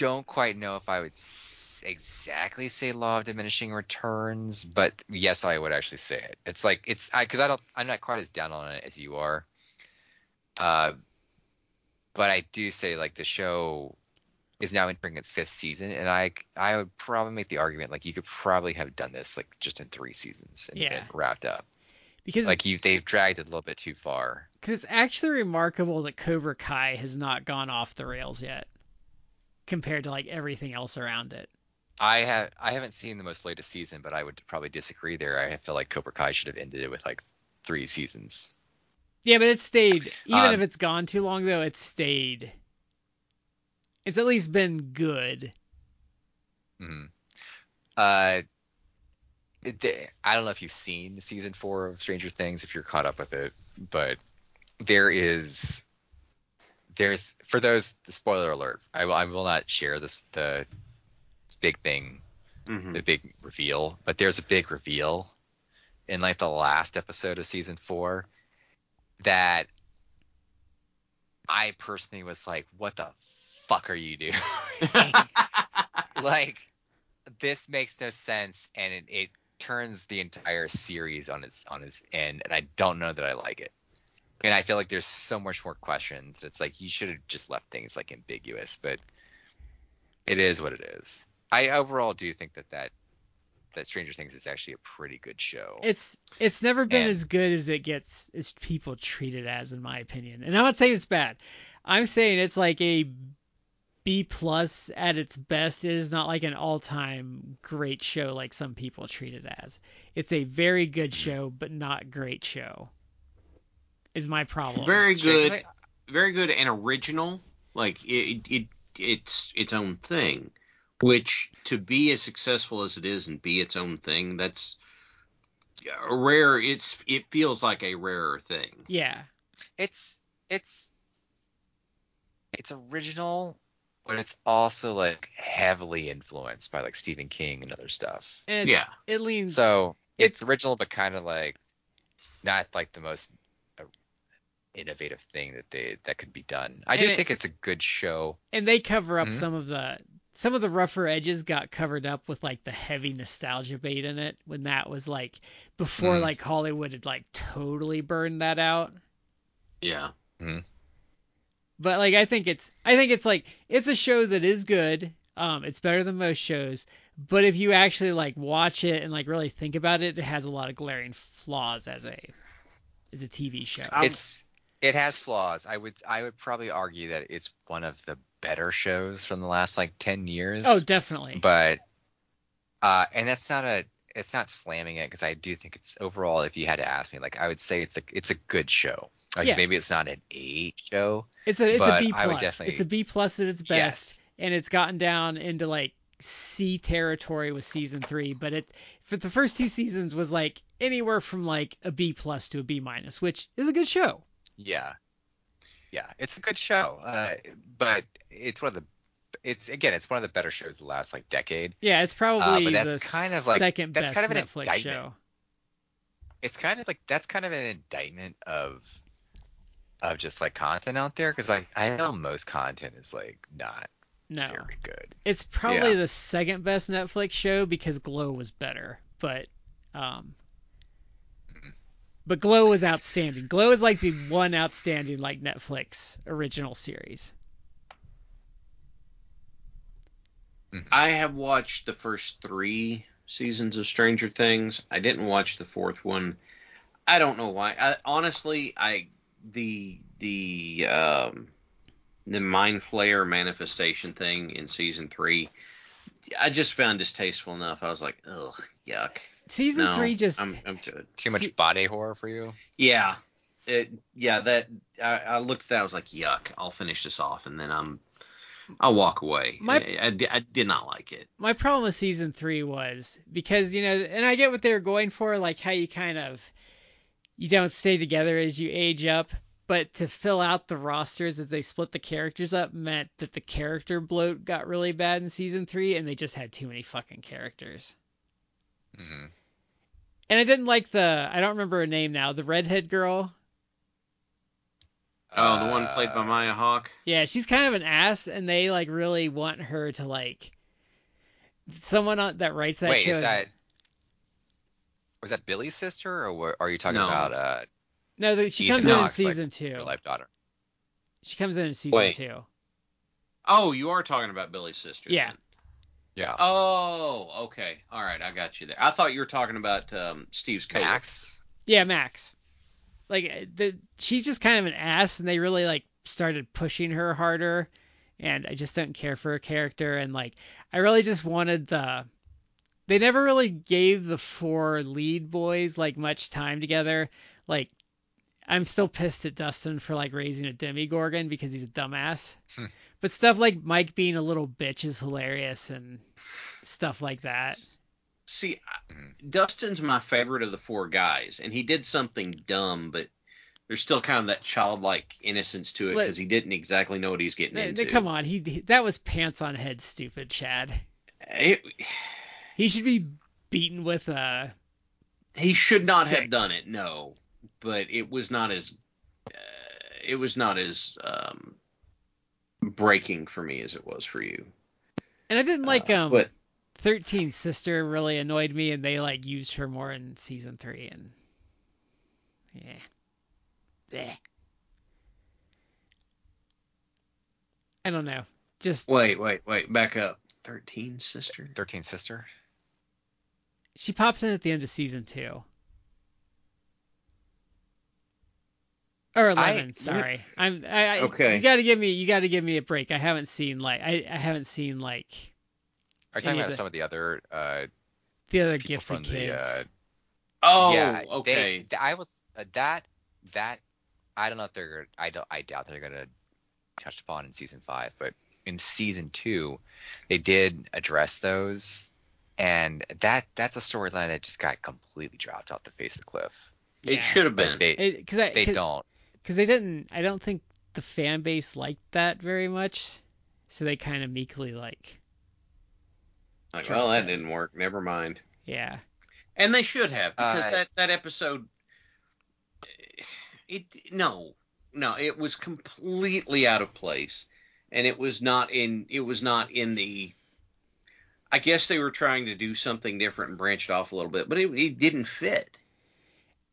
don't quite know if I would s- exactly say law of diminishing returns, but yes, I would actually say it. It's like it's I because I don't I'm not quite as down on it as you are. Uh, but I do say like the show is now entering its fifth season, and I I would probably make the argument like you could probably have done this like just in three seasons and Yeah. been wrapped up. because Like you they've dragged it a little bit too far. Because it's actually remarkable that Cobra Kai has not gone off the rails yet, compared to like everything else around it. I have I haven't seen the most latest season, but I would probably disagree there. I feel like Cobra Kai should have ended it with like three seasons. Yeah, but it stayed. Even Um, if it's gone too long, though, it stayed. It's at least been good. hmm Uh, it, I don't know if you've seen season four of Stranger Things, if you're caught up with it, but there is, there's for those. The spoiler alert. I will. I will not share this the big thing, Mhm. the big reveal, but there's a big reveal in like the last episode of season four that I personally was like, what the fuck are you doing? (laughs) like this makes no sense and it, it turns the entire series on its on its end and i don't know that i like it and i feel like there's so much more questions it's like you should have just left things like ambiguous but it is what it is i overall do think that that that stranger things is actually a pretty good show It's it's never been And- as good as it gets as people treat it as, in my opinion. And I'm not saying it's bad. I'm saying it's like a B plus at its best. It is not like an all time great show like some people treat it as. It's a very good Mm-hmm. show, but not great show. Is my problem. Very good, Thi- very good and original. Like it, it, it's its own thing. Which to be as successful as it is and be its own thing, that's a rare. It's it feels like a rarer thing. Yeah. it's it's it's original but it's also like heavily influenced by like Stephen King and other stuff. And it's- Yeah. it leans So it's, It's- original, but kind of like not like the most innovative thing that they that could be done. I do it- think it's a good show. and they cover up Mhm. some of the some of the rougher edges got covered up with like the heavy nostalgia bait in it when that was like before Mm. like Hollywood had like totally burned that out. Yeah. But like I think it's I think it's like it's a show that is good. Um it's better than most shows, but if you actually like watch it and like really think about it, it has a lot of glaring flaws as a as a TV show. It's it has flaws. I would I would probably argue that it's one of the better shows from the last like ten years. oh, definitely. but uh and that's not a it's not slamming it because I do think it's overall if you had to ask me like I would say it's a it's a good show. Like Yeah. maybe it's not an A show. It's a it's a B I would plus. definitely- It's a B plus at its best, Yes. and it's gotten down into like C territory with season three. But it for the first two seasons was like anywhere from like a B plus to a B minus, which is a good show. Yeah. Yeah, it's a good show. Uh but it's one of the it's again it's one of the better shows the last like decade. Yeah, it's probably Uh, but that's the kind of like- second that's best kind of an Netflix indictment. show. It's kind of like that's kind of an indictment of of just like content out there because like I know most content is like not No, very good. it's probably Yeah. the second best Netflix show because Glow was better, but um. But Glow was outstanding. Glow is like the one outstanding like Netflix original series. I have watched the first three seasons of Stranger Things. I didn't watch the fourth one. I don't know why. I, honestly, I the the um the mind flayer manifestation thing in season three, I just found distasteful enough. I was like, ugh, yuck. Season No, three just I'm I'm good. Too much body horror for you? Yeah. It, yeah, that I, I looked at that. I was like, yuck. I'll finish this off, and then I'm I'll walk away. My- I, I, I did not like it. my problem with season three was because you know, and I get what they were going for, like how you kind of you don't stay together as you age up, but to fill out the rosters as they split the characters up meant that the character bloat got really bad in season three, and they just had too many fucking characters. hmm And I didn't like the I don't remember her name now, the redhead girl. Oh, the one played by Uh, Maya Hawke. Yeah, she's kind of an ass, and they like really want her to like someone on, that writes that Wait, show. is that was that Billy's sister, or what, are you talking No. about uh, no, the, she Ethan comes in in Hawke's, like, season two. your life daughter? She comes in in season Wait. two. Oh, you are talking about Billy's sister. Yeah. then. Yeah, Oh, okay. All right, I got you there. I thought you were talking about um, Steve's co Max. Yeah, Max. Like uh, the she's just kind of an ass, and they really like started pushing her harder, and I just don't care for her character, and like I really just wanted the. They never really gave the four lead boys like much time together. Like I'm still pissed at Dustin for like raising a Demogorgon because he's a dumbass. Hmm. but stuff like Mike being a little bitch is hilarious and stuff like that. See. Dustin's my favorite of the four guys, and he did something dumb, but there's still kind of that childlike innocence to it because he didn't exactly know what he's getting Th- into. th- Come on, he, he that was pants on head stupid, Chad. It- He should be beaten with a. he should not Stick. have done it, no, but it was not as uh, it was not as um, breaking for me as it was for you. And I didn't like Uh, um. but 13 sister really annoyed me, and they like used her more in season three, and yeah, Bleh. I don't know. Just wait, wait, wait, back up. Thirteen sister. 13 sister. she pops in at the end of season two. Or eleven, sorry. I'm I, I Okay. You gotta give me you gotta give me a break. I haven't seen like I, I haven't seen like Are you Any talking of about the- some of the other uh, the other people gifted from kids. the uh, Oh, yeah, okay. They, th- I was uh, that that I don't know if they're I don't I doubt they're gonna touch upon in season five, but in season two they did address those, and that that's a storyline that just got completely dropped off the face of the cliff. it Yeah. should have Like, been. they Because I they 'cause- don't. Because they didn't i don't think the fan base liked that very much so they kind of meekly like like, Sure. well, that didn't work. Never mind. yeah And they should have because Uh, that that episode. It no no it was completely out of place, and it was not in it was not in the. I guess they were trying to do something different and branched off a little bit, but it, it didn't fit.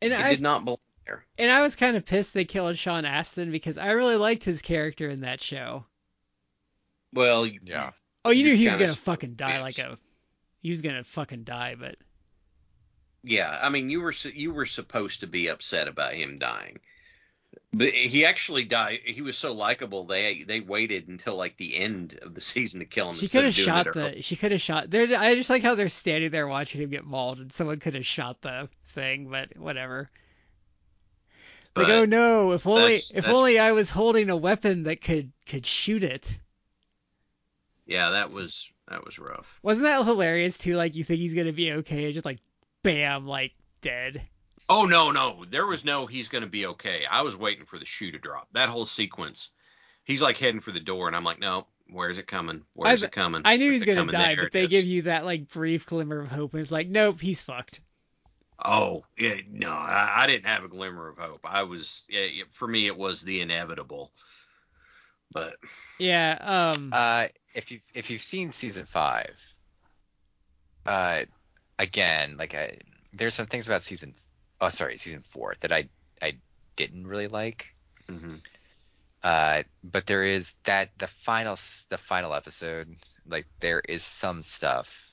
and it i did not belong there. and i was kind of pissed they killed sean astin because i really liked his character in that show Well, Yeah. oh you You're knew he was gonna fucking die bitch. like a he was gonna fucking die but yeah. I mean, you were you were supposed to be upset about him dying, but he actually died. He was so likable. They they waited until like the end of the season to kill him. she could have shot it early. the she could have shot they're i just like how they're standing there watching him get mauled and someone could have shot the thing but whatever like oh no if only that's- if that's- only i was holding a weapon that could could shoot it Yeah, that was that was rough. Wasn't that hilarious too? Like you think he's gonna be okay, and just like bam, like dead. Oh no, no, there was no he's gonna be okay. I was waiting for the shoe to drop. That whole sequence, he's like heading for the door, and I'm like, no, where's it coming? Where's I- it coming? I knew he was gonna die, but they it give you that like brief glimmer of hope, and it's like, nope, he's fucked. Oh yeah, no, I, I didn't have a glimmer of hope. I was, yeah, yeah, for me, it was the inevitable. But Yeah. Um. Uh, if you if you've seen season five, uh, again, like I, there's some things about season, oh sorry, season four that I I didn't really like. mhm. Uh, but there is that the final the final episode, like there is some stuff.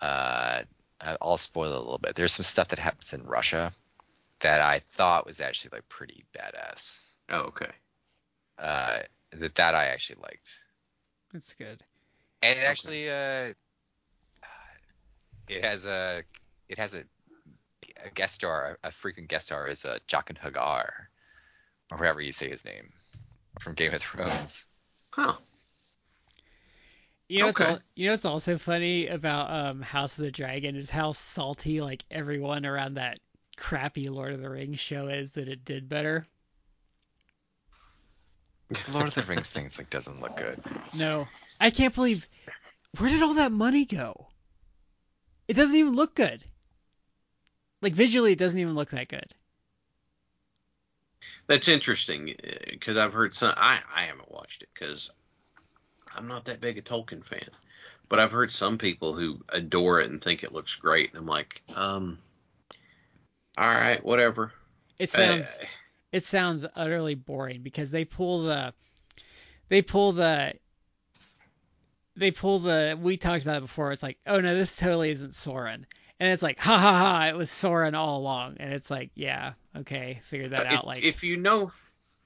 Uh, I- I'll spoil it a little bit. There's some stuff that happens in Russia that I thought was actually like pretty badass. oh okay, Uh, that that I actually liked. That's good. And it actually uh it has a it has a, a guest star, a frequent guest star is uh, Jaqen H'ghar, or however you say his name from Game of Thrones. huh? You know, what's Okay. al- you know what's also funny about um House of the Dragon is how salty like everyone around that crappy Lord of the Rings show is that it did better. Lord of the Rings things like doesn't look good. No, I can't believe where did all that money go? It doesn't even look good. Like visually, it doesn't even look that good. That's interesting because I've heard some. I I haven't watched it because I'm not that big a Tolkien fan, but I've heard some people who adore it and think it looks great, and I'm like, um, all right, whatever. It sounds Uh, it sounds utterly boring because they pull the they pull the they pull the we talked about it before. It's like oh no this totally isn't Sauron. And it's like ha ha ha it was Sauron all along. And it's like yeah okay figure that if, out like if you know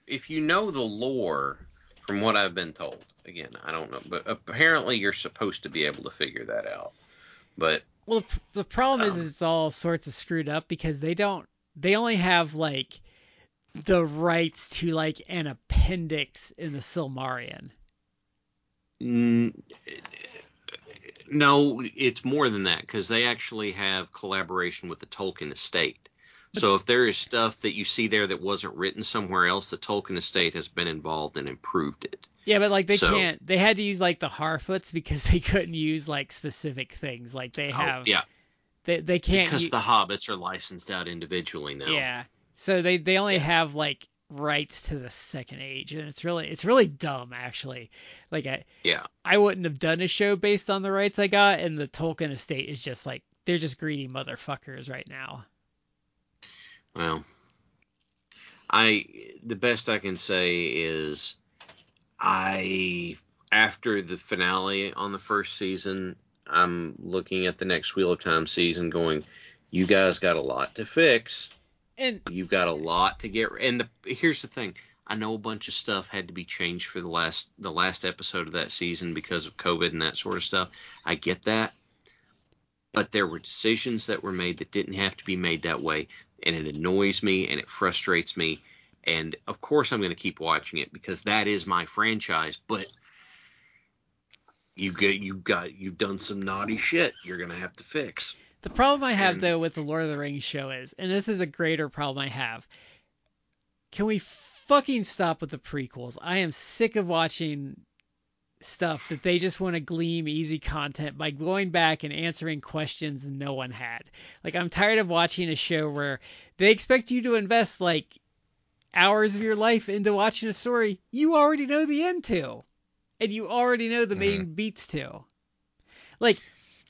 if you know the lore from what I've been told, again, I don't know, but apparently you're supposed to be able to figure that out. But well the, the problem is um, it's all sorts of screwed up because they don't they only have like the rights to like an appendix in the Silmarillion. Mm, no, it's more than that because they actually have collaboration with the Tolkien estate. So if there is stuff that you see there that wasn't written somewhere else, the Tolkien estate has been involved and improved it. Yeah, but like they So- can't. They had to use like the Harfoots because (laughs) they couldn't use like specific things. Like they Oh, have. yeah, They they can't. because u- the hobbits are licensed out individually now. Yeah. So they they only have like rights to the second age, and it's really it's really dumb actually. Like I Yeah. I wouldn't have done a show based on the rights I got, and the Tolkien estate is just like they're just greedy motherfuckers right now. Well, I the best I can say is I after the finale on the first season, I'm looking at the next Wheel of Time season going, you guys got a lot to fix. And You've got a lot to get and the here's the thing. I know a bunch of stuff had to be changed for the last the last episode of that season because of COVID and that sort of stuff. I get that. But there were decisions that were made that didn't have to be made that way and it annoys me and it frustrates me and of course I'm going to keep watching it because that is my franchise, but you get you got you've done some naughty shit you're going to have to fix. the problem I have And- though with the Lord of the Rings show is, and this is a greater problem I have. Can we fucking stop with the prequels? I am sick of watching stuff that they just want to glean easy content by going back and answering questions no one had. Like I'm tired of watching a show where they expect you to invest like hours of your life into watching a story you already know the end to. And you already know the main mm-hmm. beats to. Like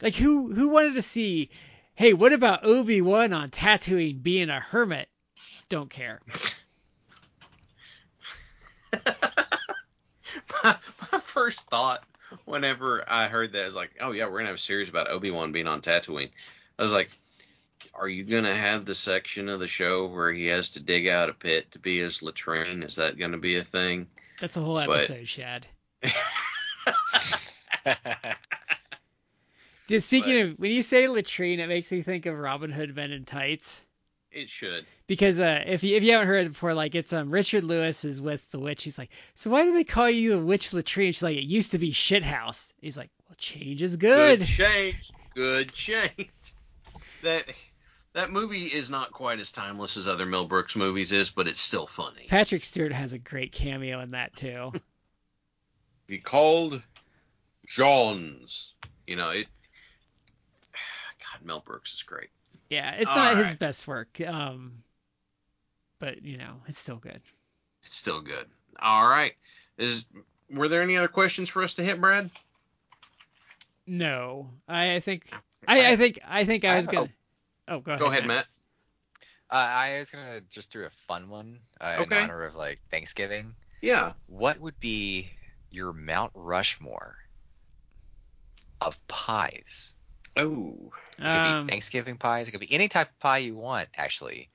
like who who wanted to see hey, what about Obi-Wan on Tatooine being a hermit? Don't care. (laughs) (laughs) my, my first thought whenever I heard that is like, oh yeah, we're gonna have a series about Obi Wan being on Tatooine. I was like, are you gonna have the section of the show where he has to dig out a pit to be his latrine? Is that gonna be a thing? That's a whole But- episode, Shad. (laughs) Dude, speaking of when you say latrine, it makes me think of Robin Hood Men in Tights. It should. Because uh, if you if you haven't heard it before, like it's um Richard Lewis is with the witch. He's like, so why do they call you the witch latrine? She's like, it used to be shithouse. He's like, well, change is good. change. Good change. That that movie is not quite as timeless as other Mel Brooks movies is, but it's still funny. Patrick Stewart has a great cameo in that too. (laughs) be called Johns. You know, it. (sighs) God, Mel Brooks is great. Yeah, it's All not his best work, um, but you know, it's still good. It's still good. All right. Is were there any other questions for us to hit, Brad? No, I, I think I, I think I think I I was have gonna. Oh, go ahead. Go ahead, Matt. Uh, I was gonna just do a fun one uh, in honor of like Thanksgiving. Yeah. What would be your Mount Rushmore of pies? Oh. It could Um, be Thanksgiving pies. It could be any type of pie you want, actually.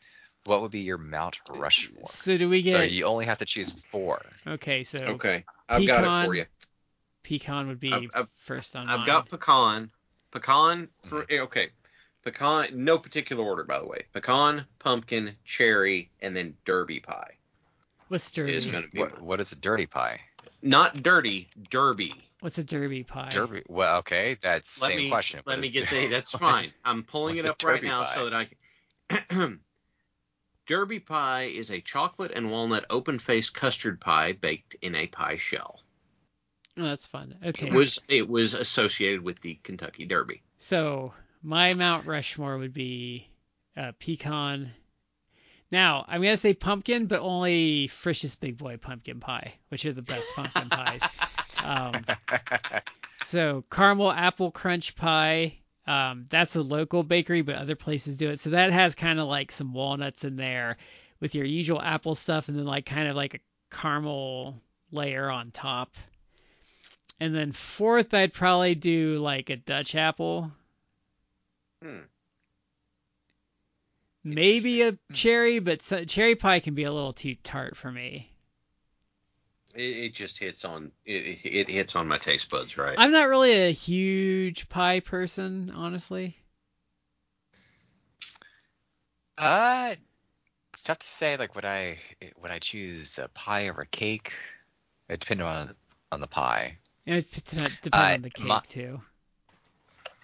What would be your Mount Rushmore? so do we get? So you only have to choose four. okay, so Okay. I've got it Pecan, for you. pecan would be I've- I've- first on I've mine. got pecan. Pecan for eh, okay. Pecan. No particular order, by the way. Pecan, pumpkin, cherry, and then derby pie What's derby? is going to be What, what is a dirty pie? not dirty, derby. What's a derby pie? Derby. Well, okay, that's let same me question. let me get the. (laughs) That's fine. I'm pulling it up right derby now so that I can. (clears throat) Derby pie is a chocolate and walnut open-faced custard pie baked in a pie shell. Oh, that's fun. Okay, It was it was associated with the Kentucky Derby. so my Mount Rushmore would be uh, pecan. Now I'm gonna say pumpkin, but only Frisch's Big Boy pumpkin pie, which are the best pumpkin (laughs) pies. Um, (laughs) So caramel apple crunch pie. Um, that's a local bakery, but other places do it. So that has kind of like some walnuts in there with your usual apple stuff, and then like kind of like a caramel layer on top. And then fourth, I'd probably do like a Dutch apple. Hmm. Maybe a cherry, but so, cherry pie can be a little too tart for me. It, it just hits on it, it hits on my taste buds, right? I'm not really a huge pie person, honestly. Uh, it's tough to say. Like, would I would I choose a pie or a cake? It depends on on the pie. Yeah, it depends Uh, on the cake my- too.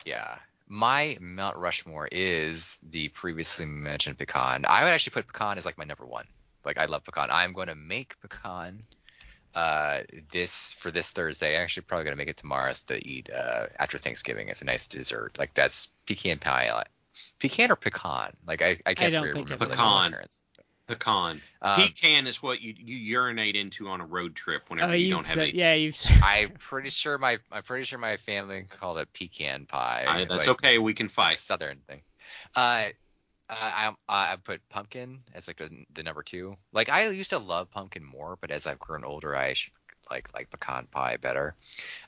Yeah. My Mount Rushmore is the previously mentioned pecan. I would actually put pecan as like my number one. Like I love pecan. I'm going to make pecan uh this for this Thursday. I'm actually probably going to make it tomorrow so to eat uh after Thanksgiving. It's a nice dessert. Like that's pecan pie. I- Pecan or pecan? Like I I can't don't really think remember of like, Pecan. parents. Pecan. Um, Pecan is what you you urinate into on a road trip whenever Oh, you don't have said, any. yeah, you've. (laughs) I'm pretty sure my I'm pretty sure my family called it pecan pie. I- that's like, okay. We can fight. southern thing. Uh, I I I put pumpkin as like the, the number two. Like I used to love pumpkin more, but as I've grown older, I should like like pecan pie better.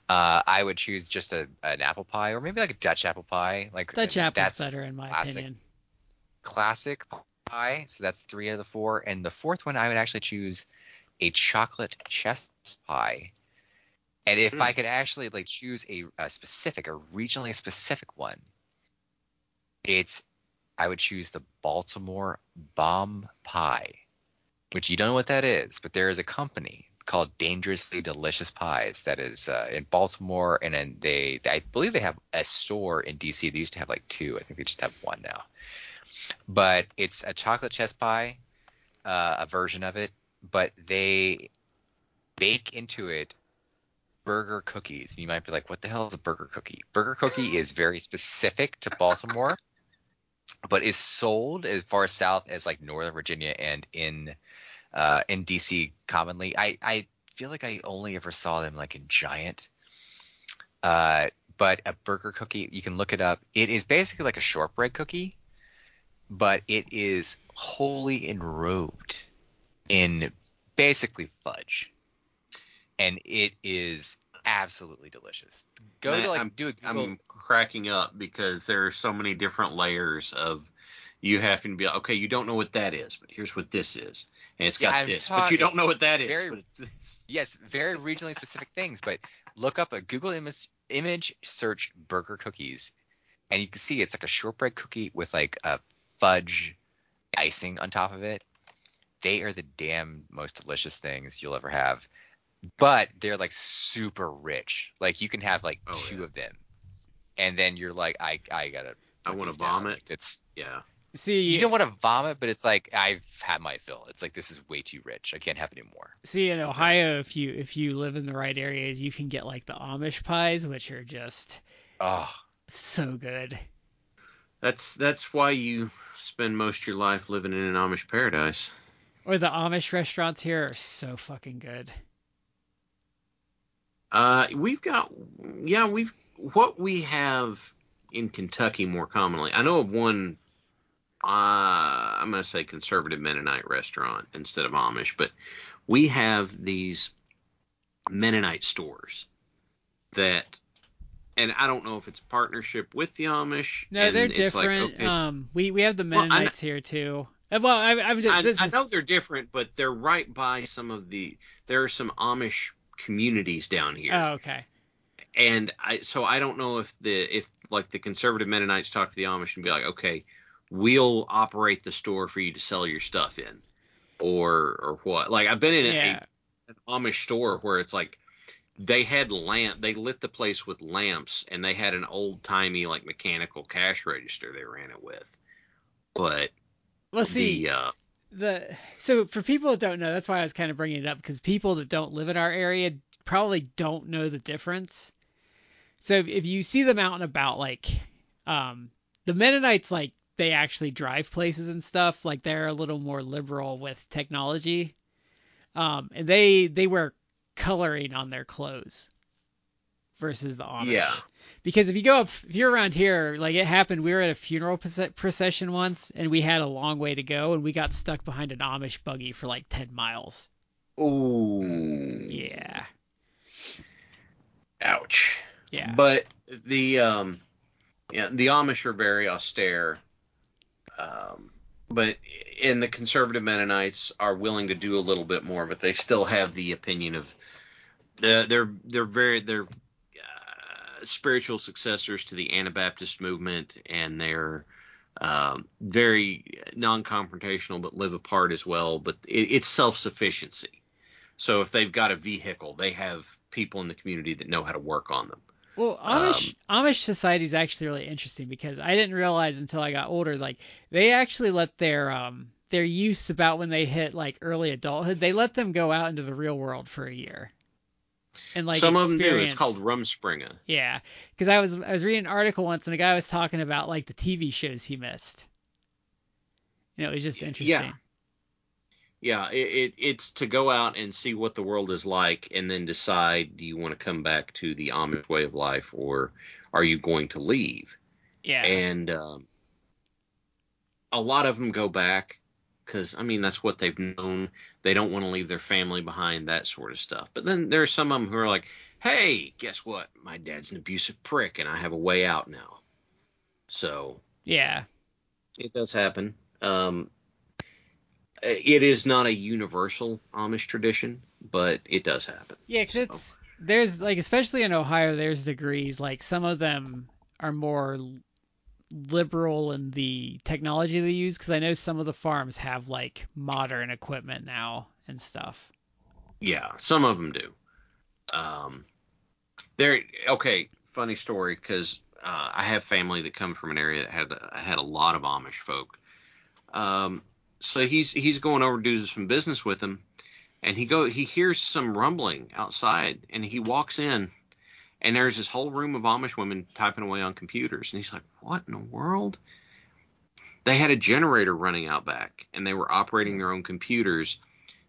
Uh, I would choose just a an apple pie or maybe like a Dutch apple pie. Like Dutch and apple's that's better in my classic. opinion. classic pie. So that's three out of the four. And the fourth one, I would actually choose a chocolate chess pie. And if Hmm. I could actually like choose a, a specific, a regionally specific one, it's I would choose the Baltimore Bomb Pie, which you don't know what that is, but there is a company called Dangerously Delicious Pies that is uh, in Baltimore, and then they, I believe they have a store in DC. They used to have like two. I think they just have one now. But it's a chocolate chess pie, uh, a version of it, but they bake into it Berger cookies. And you might be like, what the hell is a Berger cookie? Berger cookie is very specific to Baltimore, but is sold as far south as like Northern Virginia and in uh, in DC commonly. I, I feel like I only ever saw them like in Giant. Uh, but a Berger cookie, you can look it up. It is basically like a shortbread cookie, but it is wholly enrobed in basically fudge, and it is absolutely delicious. Go Man, to like I'm- do a. I'm cracking up because there are so many different layers of you having to be like, okay, you don't know what that is, but here's what this is, and it's got I'm this, but you don't know what that is. very- it's- Yes, very regionally specific things, but look up a Google image image search Berger cookies, and you can see it's like a shortbread cookie with like a fudge icing on top of it. They are the damn most delicious things you'll ever have, but they're like super rich. Like you can have like Oh, two yeah. of them, and then you're like, I I gotta. I wanna vomit. Like, it's yeah. See, you don't want to vomit, but it's like I've had my fill. It's like this is way too rich. I can't have any more. see in Ohio, if you if you live in the right areas, you can get like the Amish pies, which are just Oh, so good. That's that's why you spend most of your life living in an Amish paradise. Or the Amish restaurants here are so fucking good. Uh, we've got yeah, we've what we have in Kentucky more commonly. I know of one. Uh, I'm gonna say conservative Mennonite restaurant instead of Amish, but we have these Mennonite stores that, and I don't know if it's partnership with the Amish. No, they're it's like, different. okay, Um, we we have the Well, Mennonites here too. Uh, Well, I, I, I, I is, know they're different, but they're right by some of the. There are some Amish communities down here. Oh, okay. and I so I don't know if the if like the conservative Mennonites talk to the Amish and be like, okay, we'll operate the store for you to sell your stuff in, or or what? Like I've been in a- an Amish store where it's like they had lamp, they lit the place with lamps, and they had an old timey like mechanical cash register they ran it with, but Let's see. the uh, the so for people that don't know, that's why I was kind of bringing it up because people that don't live in our area probably don't know the difference. So if, you see them out and about, like um, the Mennonites, like they actually drive places and stuff. Like they're a little more liberal with technology, um, and they they wear coloring on their clothes versus the Amish. Yeah. Because if you go up, if you're around here, like it happened, we were at a funeral procession once, and we had a long way to go, and we got stuck behind an Amish buggy for like 10 miles. ooh, Yeah. ouch. Yeah. But the um, yeah, the Amish are very austere. Um, but and the conservative Mennonites are willing to do a little bit more, but they still have the opinion of the, they're they're very they're spiritual successors to the Anabaptist movement, and they're Um, very non-confrontational, but live apart as well. But it, it's self-sufficiency. So if they've got a vehicle, they have people in the community that know how to work on them. Well, Amish Amish society is actually really interesting because I didn't realize until I got older, like they actually let their um their use about when they hit like early adulthood, they let them go out into the real world for a year. And like Some of them do. It's called Rumspringa. Yeah, because I was I was reading an article once and a guy was talking about like the TV shows he missed. And it was just Yeah. interesting. Yeah, it, it it's to go out and see what the world is like, and then decide: do you want to come back to the Amish way of life, or are you going to leave? Yeah. And um, a lot of them go back because I mean that's what they've known. They don't want to leave their family behind, that sort of stuff. But then there are some of them who are like, "Hey, guess what? My dad's an abusive prick, and I have a way out now." So yeah. it does happen. Um, it is not a universal Amish tradition, but it does happen. Yeah, 'cause So- it's there's like especially in Ohio, there's degrees like some of them are more liberal in the technology they use because I know some of the farms have like modern equipment now and stuff. Yeah, some of them do. Um, there. Okay, funny story because uh, I have family that come from an area that had had a lot of Amish folk. Um, so he's he's going over to do some business with them, and he go he hears some rumbling outside, and he walks in, and there's this whole room of Amish women typing away on computers, and he's like, "What in the world?" They had a generator running out back, and they were operating their own computers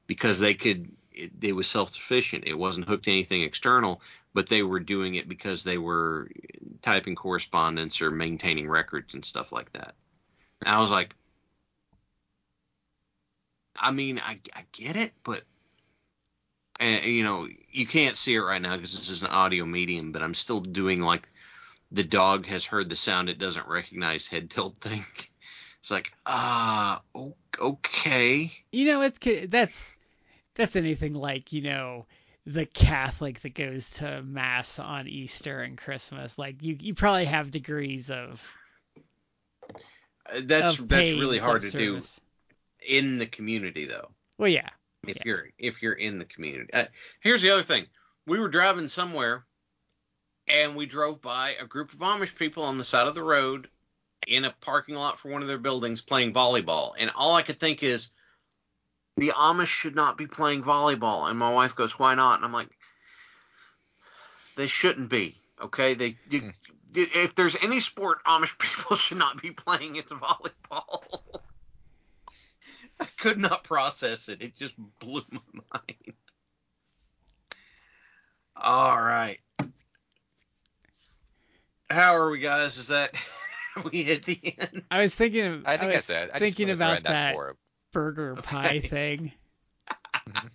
because they could it, it was self-sufficient. It wasn't hooked to anything external but they were doing it because they were typing correspondence or maintaining records and stuff like that. And i was like i mean i, I get it but and you know you can't see it right now because this is an audio medium but i'm still doing like the dog has heard the sound it doesn't recognize head tilt thing. (laughs) It's like ah o- okay. You know, it's that's that's anything like you know the Catholic that goes to mass on Easter and Christmas. Like you, you probably have degrees of Uh, that's of that's really hard to lip do in the community though. Well, yeah, if Yeah. you're if you're in the community. Uh, here's the other thing. We were driving somewhere and we drove by a group of amish people on the side of the road in a parking lot for one of their buildings playing volleyball. And all i could think is the amish should not be playing volleyball. And my wife goes why not? And i'm like they shouldn't be. Okay? They you, Hmm. if there's any sport amish (laughs) people should not be playing it's volleyball (laughs) could not process it. It just blew my (laughs) mind. All right. How are we, guys? Is that (laughs) we hit the end? I was thinking of. I think was that's it. I thinking just wanted to throw about that that for Berger pie Okay. thing. (laughs)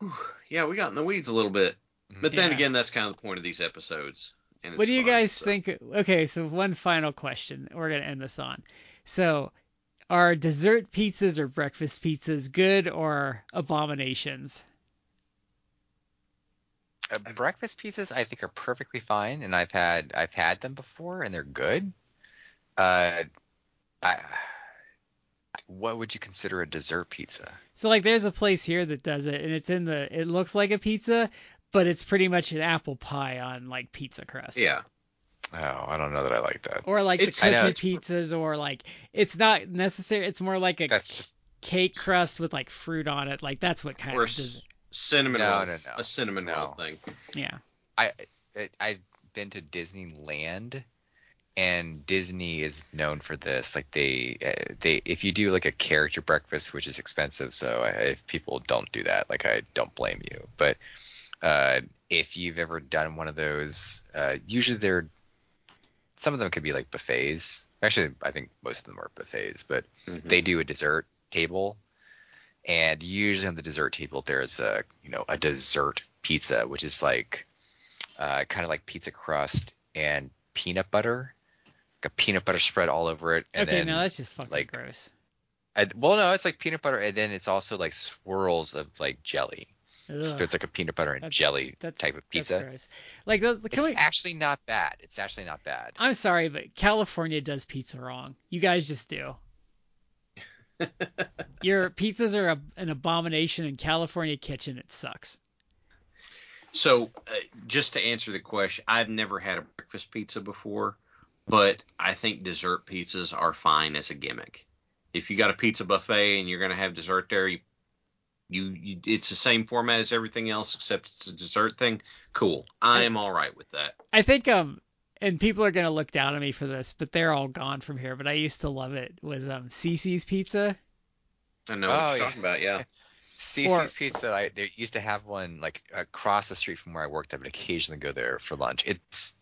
Whew. Yeah, we got in the weeds a little bit, mm-hmm. but then Yeah. again, that's kind of the point of these episodes. And What do you fun, guys so. think? Okay, so one final question. We're gonna end this on. So, are dessert pizzas or breakfast pizzas good or abominations? Uh, breakfast pizzas I think are perfectly fine, and I've had I've had them before, and they're good. Uh, I, what would you consider a dessert pizza? So like, there's a place here that does it, and it's in the. It looks like a pizza, but it's pretty much an apple pie on like pizza crust. Yeah. Oh, I don't know that I like that. Or like It's- the I know, cookie pizzas, or like it's not necessary. It's more like a That's just cake crust with like fruit on it. Like that's what kind Or of s- dessert. cinnamon No, roll. no, no. A cinnamon roll thing. Yeah. I I- I've been to Disneyland, and Disney is known for this. Like they uh, they if you do like a character breakfast, which is expensive, so I, if people don't do that, like I don't blame you. But uh, if you've ever done one of those, uh, usually they're some of them could be like buffets. Actually, I think most of them are buffets, but Mhm. they do a dessert table and usually on the dessert table there's a you know a dessert pizza which is like uh, kind of like pizza crust and peanut butter like a peanut butter spread all over it and okay, then no, that's just fucking like- gross. I, well no it's like peanut butter and then it's also like swirls of like jelly Ugh, So it's like a peanut butter and That's- jelly that's- type of that's pizza. gross. Like, the, the- can It's we, actually not bad. It's actually not bad. I'm sorry, but California does pizza wrong. You guys just do. (laughs) Your pizzas are a, an abomination in California kitchen. It sucks. So, uh, just to answer the question, I've never had a breakfast pizza before, but I think dessert pizzas are fine as a gimmick. If you got a pizza buffet and you're going to have dessert there, you, you, you it's the same format as everything else except it's a dessert thing. Cool. I am all right with that. I think um and people are gonna look down on me for this, but they're all gone from here. But I used to love it. Was um CiCi's Pizza? I know Oh, what you're yeah. talking about. Yeah. (laughs) CiCi's Pizza, I they used to have one like across the street from where I worked. I would occasionally go there for lunch. It's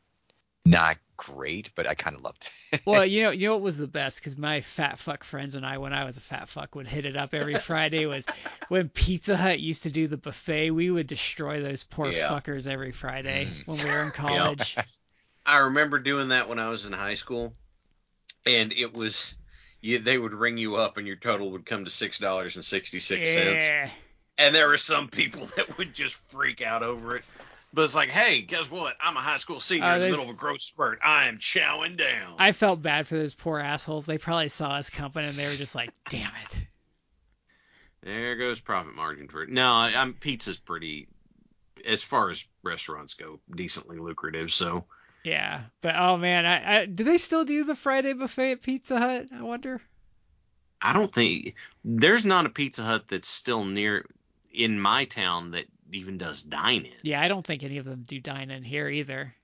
not great, but I kind of loved it. (laughs) Well, you know, you know what was the best? Because my fat fuck friends and I, when I was a fat fuck, would hit it up every Friday. Was when Pizza Hut used to do the buffet. We would destroy those poor Yeah. fuckers every Friday Mm. when we were in college. (laughs) I remember doing that when I was in high school, and it was you, they would ring you up and your total would come to six dollars and sixty six cents. Yeah. And there were some people (laughs) that would just freak out over it. But it's like, hey, guess what? I'm a high school senior Oh, in the middle of a growth spurt. I am chowing down. I felt bad for those poor assholes. They probably saw us coming and they were just like, (laughs) "Damn it." there goes profit margin for it. No, I, I'm pizza's pretty, as far as restaurants go, decently lucrative. So Yeah, but oh man, I, I do they still do the Friday buffet at Pizza Hut? I wonder. I don't think there's not a Pizza Hut that's still near in my town that even does dine in. Yeah, I don't think any of them do dine in here either.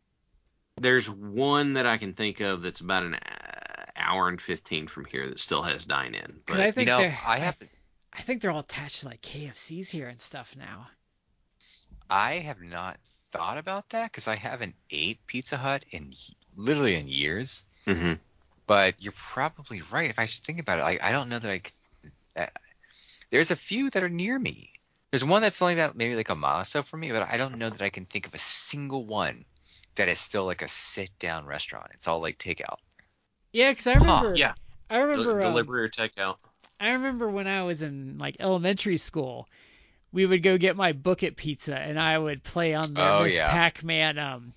There's one that I can think of that's about an uh, hour and 15 from here that still has dine in. Cause I But think you know, they're I have I think they're all attached to like KFCs here and stuff now. I have not thought about that because I haven't ate Pizza Hut in literally in years. Mhm. But you're probably right. If I should think about it, like I don't know that I. c- Uh, there's a few that are near me. There's one that's only about maybe like a mile or so for me, but I don't know that I can think of a single one that is still like a sit down restaurant. It's all like takeout. Yeah, cause I remember. yeah. I remember. Del- um, delivery or takeout. I remember when I was in like elementary school, we would go get my Book It pizza and I would play on the Oh, Miss yeah. Pac-Man um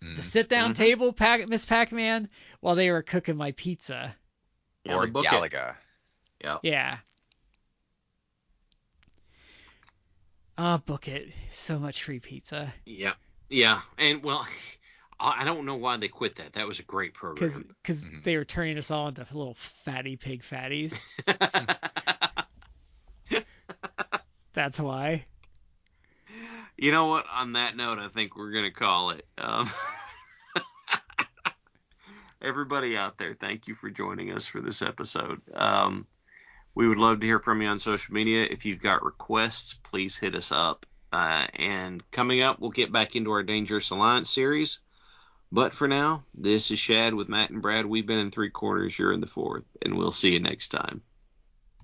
the Mm. sit down Mhm. table pack Miss Pac-Man while they were cooking my pizza. Yeah, or the Book It. Galaga. Yeah. Yeah. Ah, Book It. So much free pizza. Yeah. Yeah. And well, (laughs) I I don't know why they quit that. That was a great Because program. cause Mhm. they were turning us all into little fatty pig fatties. (laughs) That's why. you know what? On that note, I think we're gonna call it. Um, (laughs) everybody out there, thank you for joining us for this episode. Um, we would love to hear from you on social media. If you've got requests, please hit us up. Uh, and coming up, we'll get back into our Dangerous Alliance series. But for now, this is Shad with Matt and Brad. We've been in three corners. You're in the fourth, and we'll see you next time.